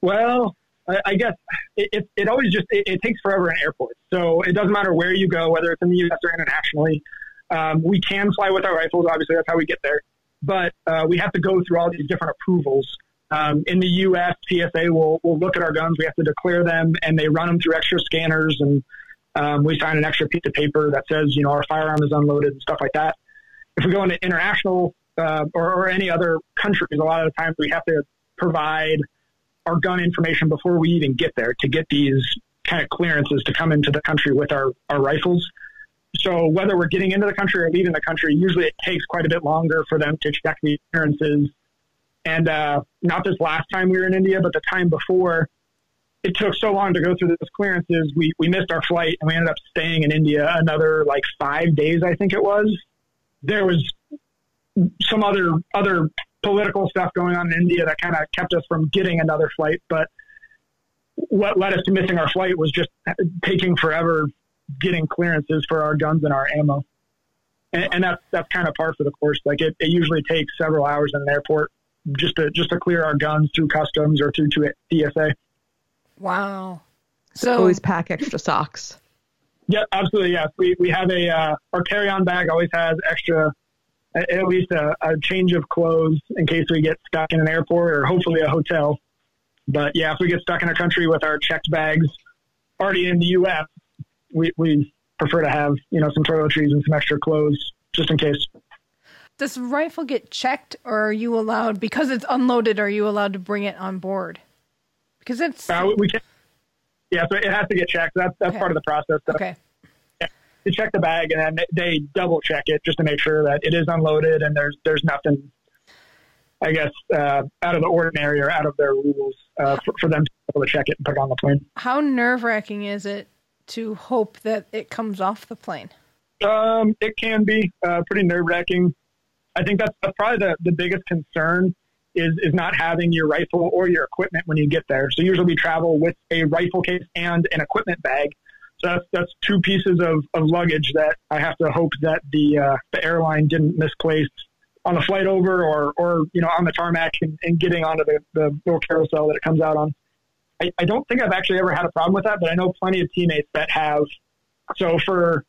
Well, I, I guess it, it, it, always just it, it, takes forever in airports. So it doesn't matter where you go, whether it's in the U.S. or internationally. Um, we can fly with our rifles. Obviously, that's how we get there. But uh, we have to go through all these different approvals um, in the U.S., TSA will will look at our guns. We have to declare them, and they run them through extra scanners, and um, we sign an extra piece of paper that says, you know, our firearm is unloaded and stuff like that. If we go into international uh, or, or any other countries, a lot of the times we have to provide our gun information before we even get there to get these kind of clearances to come into the country with our, our rifles. So whether we're getting into the country or leaving the country, usually it takes quite a bit longer for them to check the clearances and uh, not this last time we were in India, but the time before, it took so long to go through those clearances. We, we missed our flight and we ended up staying in India another like five days, I think it was. There was some other other political stuff going on in India that kind of kept us from getting another flight. But what led us to missing our flight was just taking forever getting clearances for our guns and our ammo. And, and that's that's kind of par for the course. Like it, it usually takes several hours in an airport just to just to clear our guns through customs or through to TSA.
Wow.
So always pack extra socks.
Yeah, absolutely. Yes, we we have a uh, our carry on bag always has extra at least a, a, change of clothes in case we get stuck in an airport or hopefully a hotel. But yeah, if we get stuck in a country with our checked bags, already in the U.S., we, we prefer to have you know some toiletries and some extra clothes just in case.
Does the rifle get checked, or are you allowed because it's unloaded? Are you allowed to bring it on board? Because it's
Uh, we- we can, yeah, so it has to get checked. That's that's
Okay.
part of the process. So
okay.
They check the bag and then they- they double check it just to make sure that it is unloaded and there's there's nothing, I guess, uh, out of the ordinary or out of their rules uh, for, for them to be able to check it and put it on the plane.
How nerve wracking is it to hope that it comes off the plane?
Um, it can be uh, pretty nerve wracking. I think that's, that's probably the, the biggest concern is is not having your rifle or your equipment when you get there. So usually we travel with a rifle case and an equipment bag. So that's that's two pieces of, of luggage that I have to hope that the uh, the airline didn't misplace on the flight over or or you know on the tarmac and, and getting onto the, the little carousel that it comes out on. I, I don't think I've actually ever had a problem with that, but I know plenty of teammates that have. So for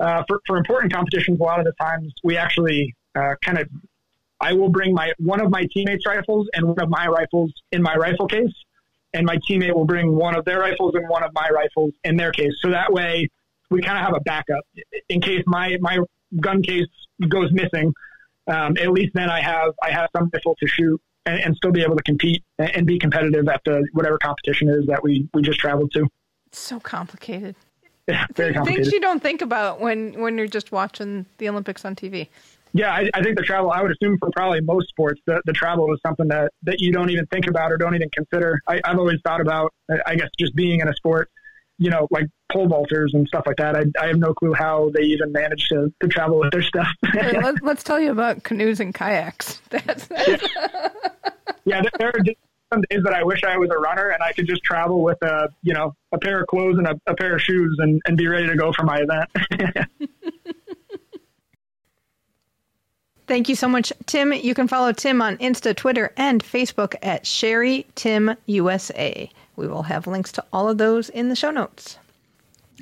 uh, for, for important competitions, a lot of the times we actually uh, kind of, I will bring my one of my teammates' rifles and one of my rifles in my rifle case, and my teammate will bring one of their rifles and one of my rifles in their case. So that way, we kind of have a backup in case my my gun case goes missing. Um, at least then I have I have some rifle to shoot and, and still be able to compete and, and be competitive at the whatever competition is that we we just traveled to.
It's so complicated.
Yeah, very complicated.
Things you don't think about when when you're just watching the Olympics on TV.
Yeah, I, I think the travel, I would assume for probably most sports, the, the travel is something that, that you don't even think about or don't even consider. I, I've always thought about, I guess, just being in a sport, you know, like pole vaulters and stuff like that. I, I have no clue how they even manage to, to travel with their stuff.
Hey, let, let's tell you about canoes and kayaks. That's, that's
yeah, there, there are some days that I wish I was a runner and I could just travel with a, you know, a pair of clothes and a, a pair of shoes and, and be ready to go for my event.
Thank you so much, Tim. You can follow Tim on Insta, Twitter, and Facebook at Sherry Tim USA. We will have links to all of those in the show notes.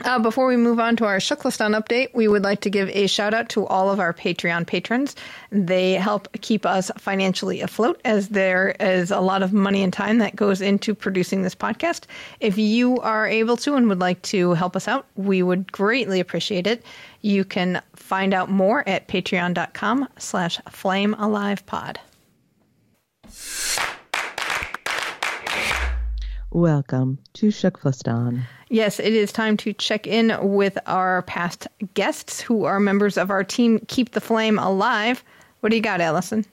Uh, before we move on to our TKFLASTAN update, we would like to give a shout out to all of our Patreon patrons. They help keep us financially afloat as there is a lot of money and time that goes into producing this podcast. If you are able to and would like to help us out, we would greatly appreciate it. You can find out more at patreon.com slash flamealivepod.
Welcome to TKFLASTAN.
Yes, it is time to check in with our past guests who are members of our team Keep the Flame Alive. What do you got, Alison?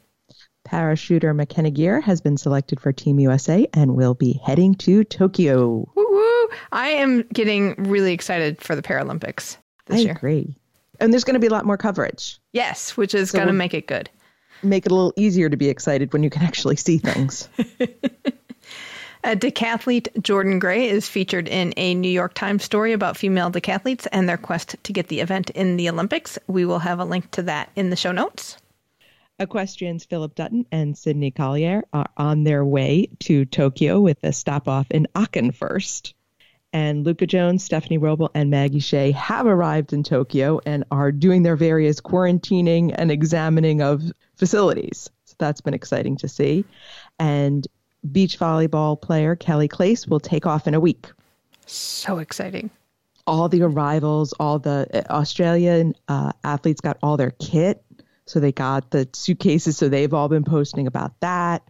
Parachuter McKenna Geer has been selected for Team USA and will be heading to Tokyo.
Woo woo! I am getting really excited for the Paralympics this
I
year.
agree. And there's going to be a lot more coverage.
Yes, which is
So
going to
we're-
make it good.
Make it a little easier to be excited when you can actually see things.
A decathlete, Jordan Gray, is featured in a New York Times story about female decathletes and their quest to get the event in the Olympics. We will have a link to that in the show notes.
Equestrians Philip Dutton and Sydney Collier are on their way to Tokyo with a stop off in Aachen first. And Luca Jones, Stephanie Roble, and Maggie Shea have arrived in Tokyo and are doing their various quarantining and examining of facilities. So that's been exciting to see. And beach volleyball player Kelly Claes will take off in a week.
So exciting.
all the arrivals, all the uh, Australian uh, athletes got all their kit. So they got the suitcases. So they've all been posting about that.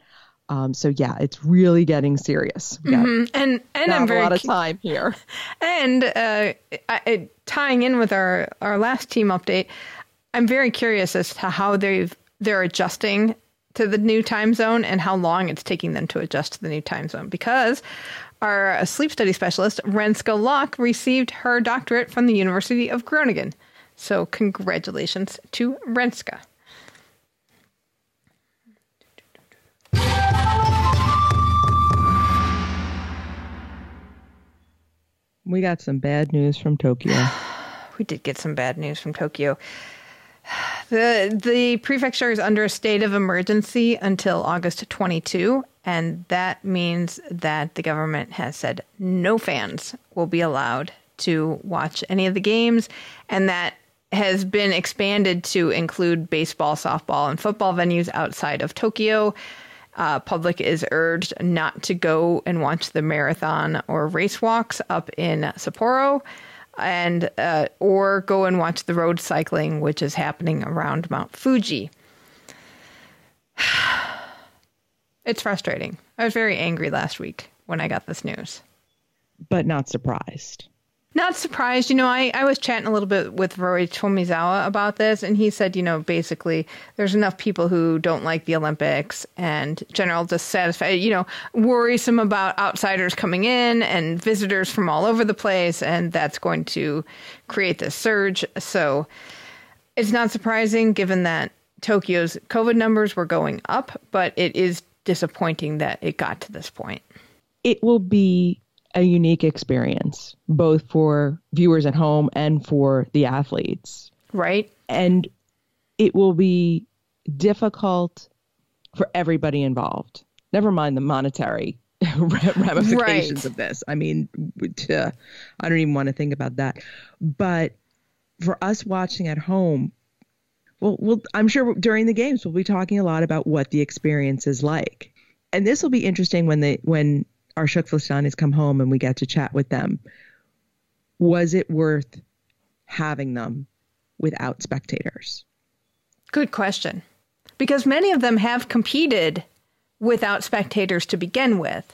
Um, so yeah, it's really getting serious. Got
And and I'm
a
very
lot of time here.
And uh, I, I, tying in with our, our last team update, I'm very curious as to how they've they're adjusting to the new time zone and how long it's taking them to adjust to the new time zone. Because our sleep study specialist Renska Lok received her doctorate from the University of Groningen. So congratulations to Renska.
We got some bad news from Tokyo.
we did get some bad news from Tokyo. The the prefecture is under a state of emergency until August 22, and that means that the government has said no fans will be allowed to watch any of the games, and that has been expanded to include baseball, softball, and football venues outside of Tokyo. Uh, public is urged not to go and watch the marathon or race walks up in Sapporo, and uh, or go and watch the road cycling, which is happening around Mount Fuji. it's frustrating. I was very angry last week when I got this news.
But not surprised.
Not surprised. You know, I, I was chatting a little bit with Roy Tomizawa about this, and he said, you know, basically there's enough people who don't like the Olympics and general dissatisfied, you know, worrisome about outsiders coming in and visitors from all over the place, and that's going to create this surge. So it's not surprising given that Tokyo's COVID numbers were going up, but it is disappointing that it got to this point.
It will be a unique experience, both for viewers at home and for the athletes.
Right.
And it will be difficult for everybody involved. Never mind the monetary ramifications right. of this. I mean, to, I don't even want to think about that. But for us watching at home, well, well, I'm sure during the games we'll be talking a lot about what the experience is like, and this will be interesting when the when our TKFLASTANIs come home and we get to chat with them. Was it worth having them without spectators?
Good question. Because many of them have competed without spectators to begin with.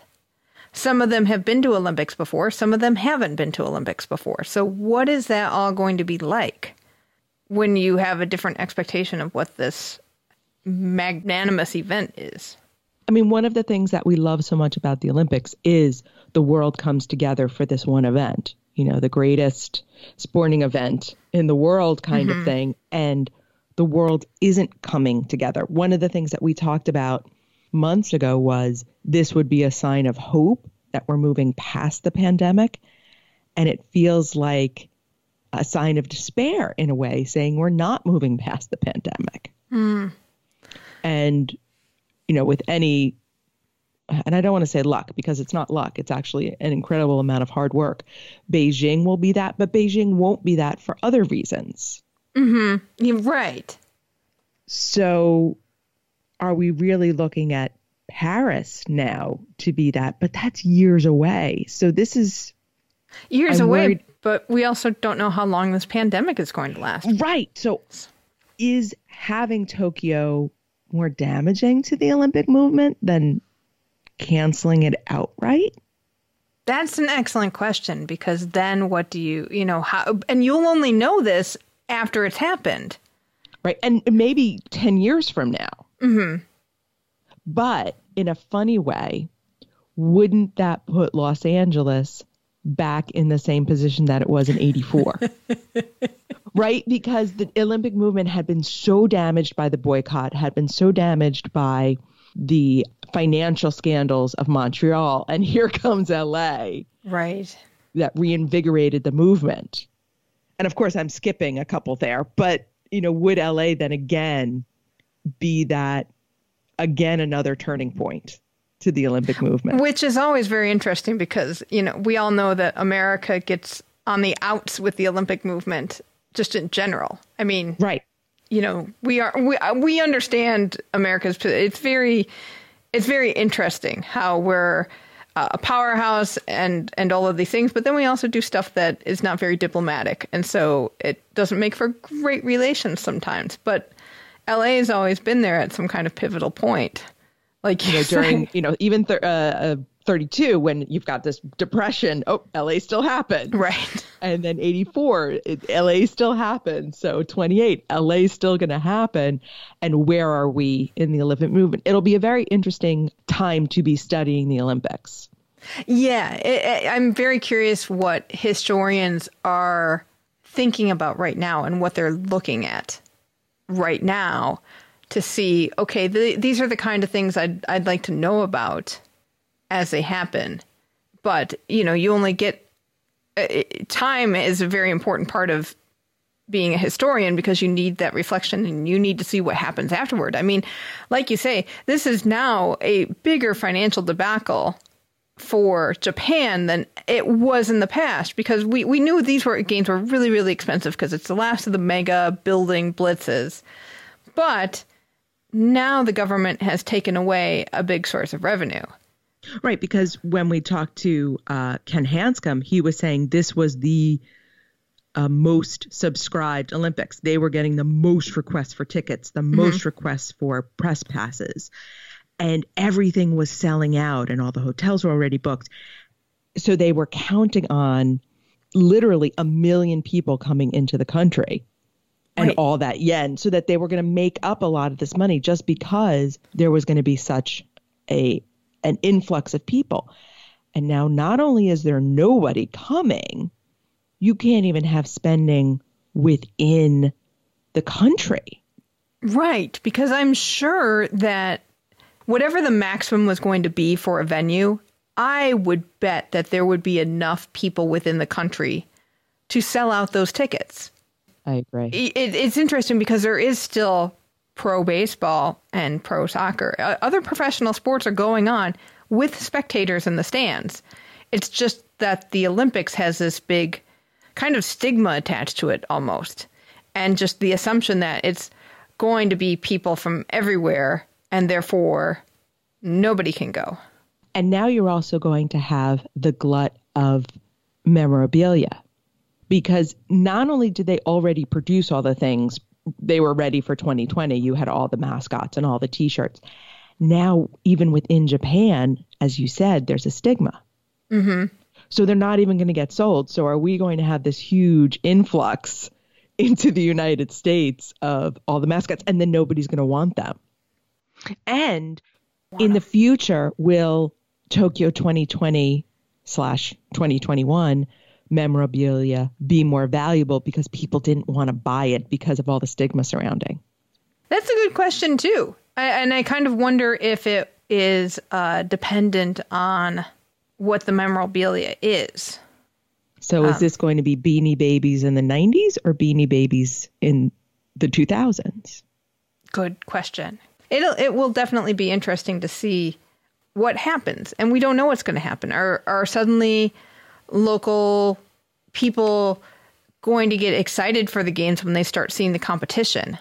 Some of them have been to Olympics before, some of them haven't been to Olympics before. So, what is that all going to be like when you have a different expectation of what this magnanimous event is?
I mean, one of the things that we love so much about the Olympics is the world comes together for this one event, you know, the greatest sporting event in the world kind mm-hmm. of thing. And the world isn't coming together. One of the things that we talked about months ago was this would be a sign of hope that we're moving past the pandemic. And it feels like a sign of despair in a way, saying we're not moving past the pandemic. Mm. And you know, with any, and I don't want to say luck because it's not luck, it's actually an incredible amount of hard work. Beijing will be that, but Beijing won't be that for other reasons.
Mm-hmm. Right.
So are we really looking at Paris now to be that? But that's years away. So this is
years I'm away, worried, but we also don't know how long this pandemic is going to last.
Right. So is having Tokyo more damaging to the Olympic movement than canceling it outright?
That's an excellent question because then what do you, you know, how, and you'll only know this after it's happened.
Right. And maybe 10 years from now.
Mm-hmm.
But in a funny way, wouldn't that put Los Angeles back in the same position that it was in 84? right? Because the Olympic movement had been so damaged by the boycott, had been so damaged by the financial scandals of Montreal. And here comes LA.
Right.
That reinvigorated the movement. And of course, I'm skipping a couple there, but, you know, would LA then again be that, again, another turning point? to the Olympic movement.
Which is always very interesting because, you know, we all know that America gets on the outs with the Olympic movement just in general. I mean,
right.
You know, we are we uh, we understand America's. It's very it's very interesting how we're uh, a powerhouse and and all of these things, but then we also do stuff that is not very diplomatic, and so it doesn't make for great relations sometimes. But LA has always been there at some kind of pivotal point, like
you know during you know even th- uh, uh 32 when you've got this depression. Oh la still happened.
Right.
And then 84 it, la still happened. So 28 la still going to happen. And where are we in the olympic movement? It'll be a very interesting time to be studying the olympics.
Yeah it, it, i'm very curious what historians are thinking about right now and what they're looking at right now to see okay the, these are the kind of things I'd, I'd like to know about as they happen. But, you know, you only get uh, time is a very important part of being a historian because you need that reflection and you need to see what happens afterward. I mean, like you say, this is now a bigger financial debacle for Japan than it was in the past because we, we knew these were games were really, really expensive because it's the last of the mega building blitzes. But now the government has taken away a big source of revenue.
Right, because when we talked to uh, Ken Hanscom, he was saying this was the uh, most subscribed Olympics. They were getting the most requests for tickets, the most requests for press passes, and everything was selling out, and all the hotels were already booked. So they were counting on literally a million people coming into the country and
Right.
all that yen so that they were going to make up a lot of this money just because there was going to be such a an influx of people. And now not only is there nobody coming, you can't even have spending within the country.
Right, because I'm sure that whatever the maximum was going to be for a venue, I would bet that there would be enough people within the country to sell out those tickets.
I agree.
It, it- it's interesting because there is still pro baseball and pro soccer. Other professional sports are going on with spectators in the stands. It's just that the Olympics has this big kind of stigma attached to it almost. And just the assumption that it's going to be people from everywhere and therefore nobody can go.
And now you're also going to have the glut of memorabilia because not only did they already produce all the things they were ready for 2020 you had all the mascots and all the t-shirts. Now even within japan as you said there's a stigma. Mm-hmm. so they're not even going to get sold. So are we going to have this huge influx into the united states of all the mascots? And then nobody's going to want them. And in the future will tokyo 2020 slash 2021 memorabilia be more valuable because people didn't want to buy it because of all the stigma surrounding
That's a good question too, I, and I kind of wonder if it is uh, dependent on what the memorabilia is.
so is this going to be beanie babies in the 90s or beanie babies in the 2000s
Good question. It'll it will definitely be interesting to see what happens, and we don't know what's going to happen. Are are suddenly local people going to get excited for the games when they start seeing the competition?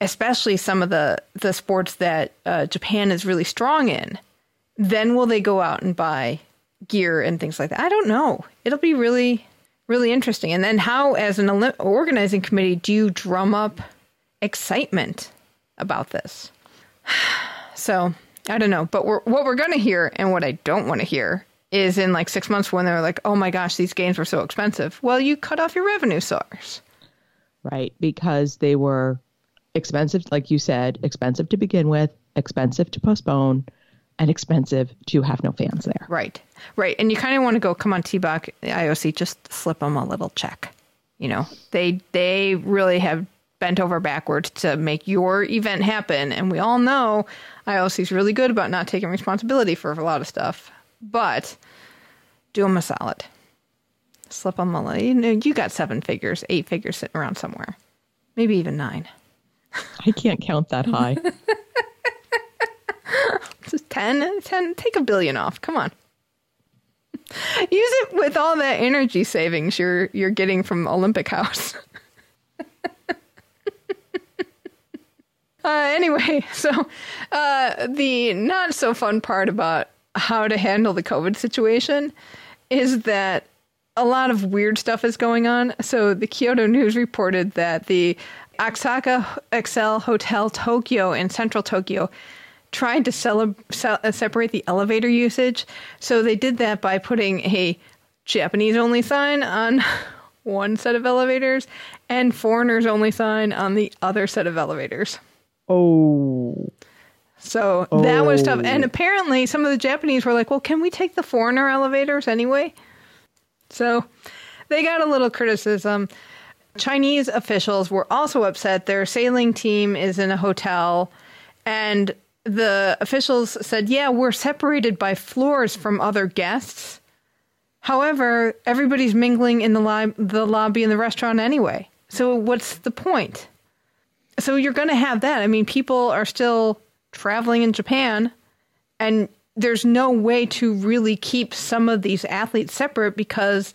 Especially some of the the sports that uh, Japan is really strong in. Then will they go out and buy gear and things like that? I don't know. It'll be really really interesting. And then how, as an organizing committee, do you drum up excitement about this? So I don't know, but we're, what we're going to hear and what I don't want to hear is in like six months when they're like, oh my gosh, these games were so expensive. Well, you cut off your revenue source.
right because they were expensive like you said expensive to begin with expensive to postpone and expensive to have no fans there
Right, right. And you kind of want to go, come on, TBach, IOC, just slip them a little check. You know, they they really have bent over backwards to make your event happen, and we all know IOC is really good about not taking responsibility for a lot of stuff. But do them a solid. Slip them a little. You know, you got seven figures, eight figures sitting around somewhere, maybe even nine.
i can't count that high
Just 10, 10, take a billion off. Come on. Use it with all that energy savings you're you're getting from Olympic House. uh, anyway, so uh, the not so fun part about how to handle the COVID situation is that a lot of weird stuff is going on. So the Kyodo News reported that the Osaka Excel Hotel Tokyo in central Tokyo tried to cele- ce- uh, separate the elevator usage. So they did that by putting a Japanese only sign on one set of elevators and foreigners only sign on the other set of elevators.
oh
So that was tough. And oh. apparently, some of the Japanese were like, well, can we take the foreigner elevators anyway? So they got a little criticism. Chinese officials were also upset. Their sailing team is in a hotel, and the officials said, yeah, we're separated by floors from other guests. However, everybody's mingling in the, li- the lobby in the restaurant anyway. So what's the point? So you're going to have that. I mean, people are still traveling in Japan, and there's no way to really keep some of these athletes separate because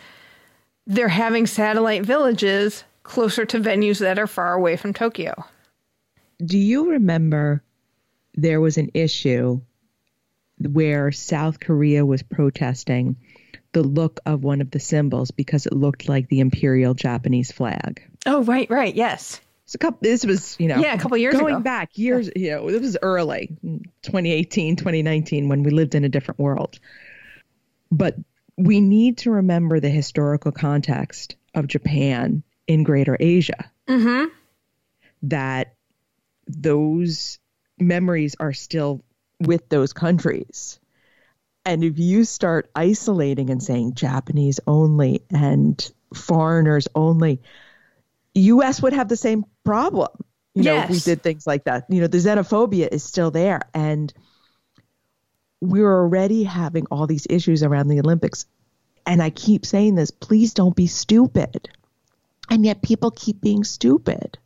they're having satellite villages closer to venues that are far away from Tokyo.
do you remember there was an issue where South Korea was protesting the look of one of the symbols because it looked like the imperial Japanese flag.
Oh, right, right. Yes.
So a couple, this was, you know,
Yeah, a couple years
going
ago.
back years, you know, it was early, 2018, 2019, when we lived in a different world. But we need to remember the historical context of Japan in Greater Asia.
Mm-hmm.
That those memories are still with those countries. And if you start isolating and saying Japanese only and foreigners only, US would have the same problem. You know, if we did things like that. You know, the xenophobia is still there. And we're already having all these issues around the Olympics. And I keep saying this please don't be stupid. And yet people keep being stupid.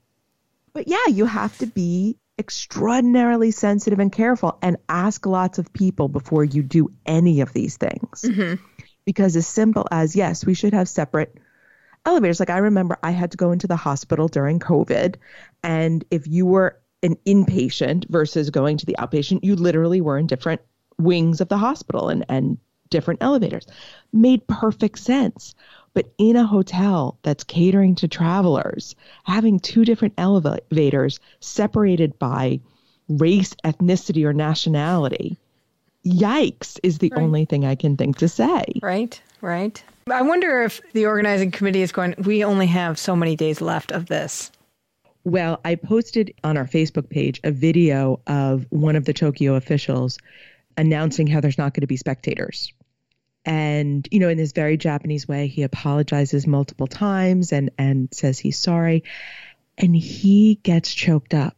But yeah, you have to be extraordinarily sensitive and careful and ask lots of people before you do any of these things. Mm-hmm. Because as simple as, yes, we should have separate elevators. Like I remember I had to go into the hospital during COVID. And if you were an inpatient versus going to the outpatient, you literally were in different wings of the hospital and, and different elevators. Made perfect sense. But in a hotel that's catering to travelers, having two different elevators separated by race, ethnicity, or nationality, yikes is the only thing I can think to say.
Right, right. I wonder if the organizing committee is going, we only have so many days left of this.
Well, I posted on our Facebook page a video of one of the Tokyo officials announcing how there's not going to be spectators. And, you know, in this very Japanese way, he apologizes multiple times and, and says he's sorry. And he gets choked up.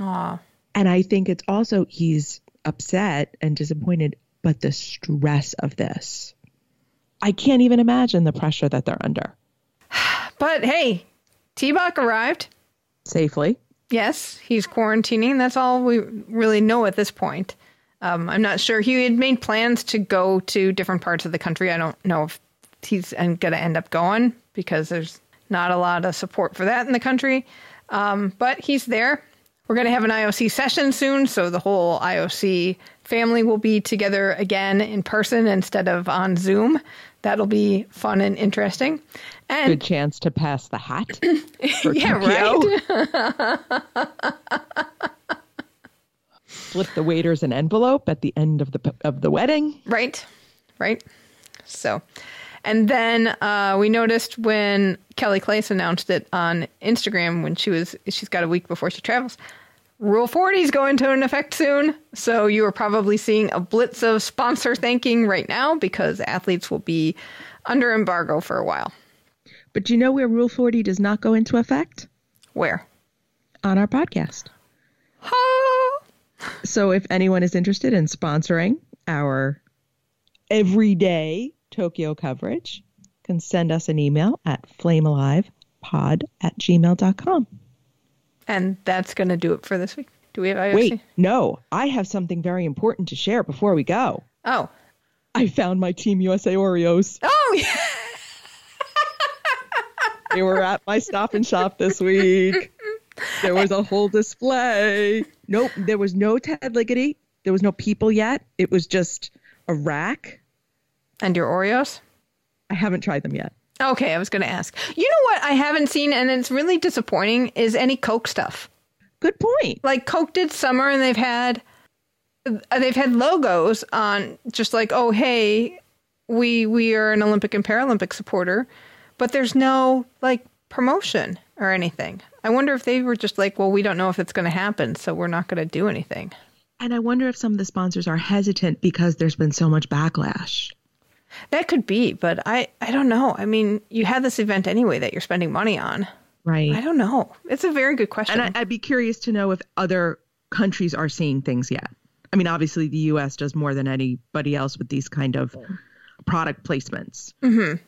Aw.
And I think it's also he's upset and disappointed, but the stress of this. I can't even imagine the pressure that they're under.
But hey, TBach arrived.
Safely.
Yes, he's quarantining. That's all we really know at this point. Um, I'm not sure. He had made plans to go to different parts of the country. I don't know if he's going to end up going because there's not a lot of support for that in the country. Um, but he's there. We're going to have an IOC session soon, so the whole IOC family will be together again in person instead of on Zoom. That'll be fun and interesting. And
Good chance to pass the hat.
yeah, right.
slip the waiters an envelope at the end of the of the wedding.
Right, right. So, and then uh, we noticed when Kelly Claes announced it on Instagram when she was she's got a week before she travels. Rule 40 is going to an effect soon. So you are probably seeing a blitz of sponsor thanking right now because athletes will be under embargo for a while.
But do you know where Rule 40 does not go into effect?
Where?
On our podcast. So if anyone is interested in sponsoring our everyday Tokyo coverage, can send us an email at flamealivepod at gmail.com.
and that's going to do it for this week. Do we have IOC?
Wait, no, I have something very important to share before we go.
Oh.
I found my Team USA Oreos.
Oh, yeah.
They were at my stop and shop this week. There was a whole display. Nope, there was no Ted Ligety. There was no people yet. It was just a rack.
And your Oreos?
I haven't tried them yet.
Okay, I was going to ask. You know what I haven't seen, and it's really disappointing, is any Coke stuff.
Good point.
Like Coke did summer, and they've had uh, they've had logos on, just like, oh hey, we we are an Olympic and Paralympic supporter, but there's no like promotion or anything. I wonder if they were just like, well, we don't know if it's going to happen, so we're not going to do anything.
And I wonder if some of the sponsors are hesitant because there's been so much backlash.
That could be, but I I don't know. I mean, you had this event anyway that you're spending money on.
Right.
I don't know. It's a very good question.
And I, I'd be curious to know if other countries are seeing things yet. I mean, obviously, the U.S. does more than anybody else with these kind of product placements. Mm-hmm.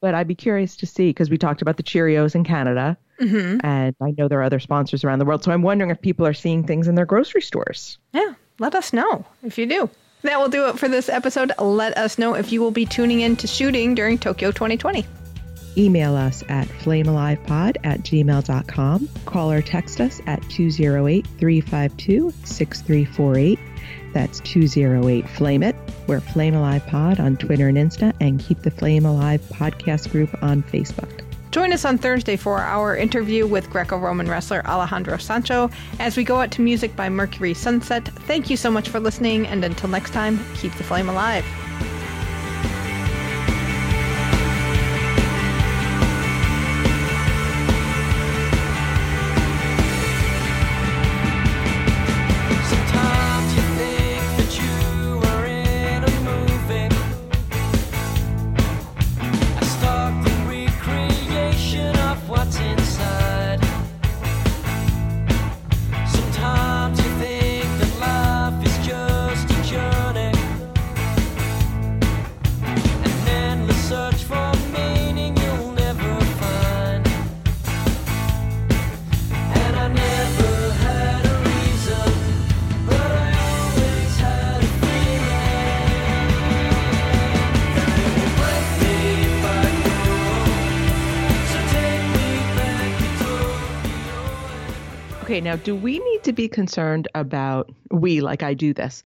But I'd be curious to see because we talked about the Cheerios in Canada, mm-hmm. and I know there are other sponsors around the world. So I'm wondering if people are seeing things in their grocery stores.
Yeah, let us know if you do. That will do it for this episode. Let us know if you will be tuning in to shooting during Tokyo 2020.
email us at flamealivepod at gmail.com, call or text us at 208 352 6348. That's 208 Flame It. We're Flame Alive Pod on Twitter and Insta, and keep the Flame Alive podcast group on Facebook.
Join us on Thursday for our interview with Greco Roman wrestler Alejandro Sancho as we go out to music by Mercury Sunset. Thank you so much for listening, and until next time, keep the flame alive.
Now do we need to be concerned about we, like I do this,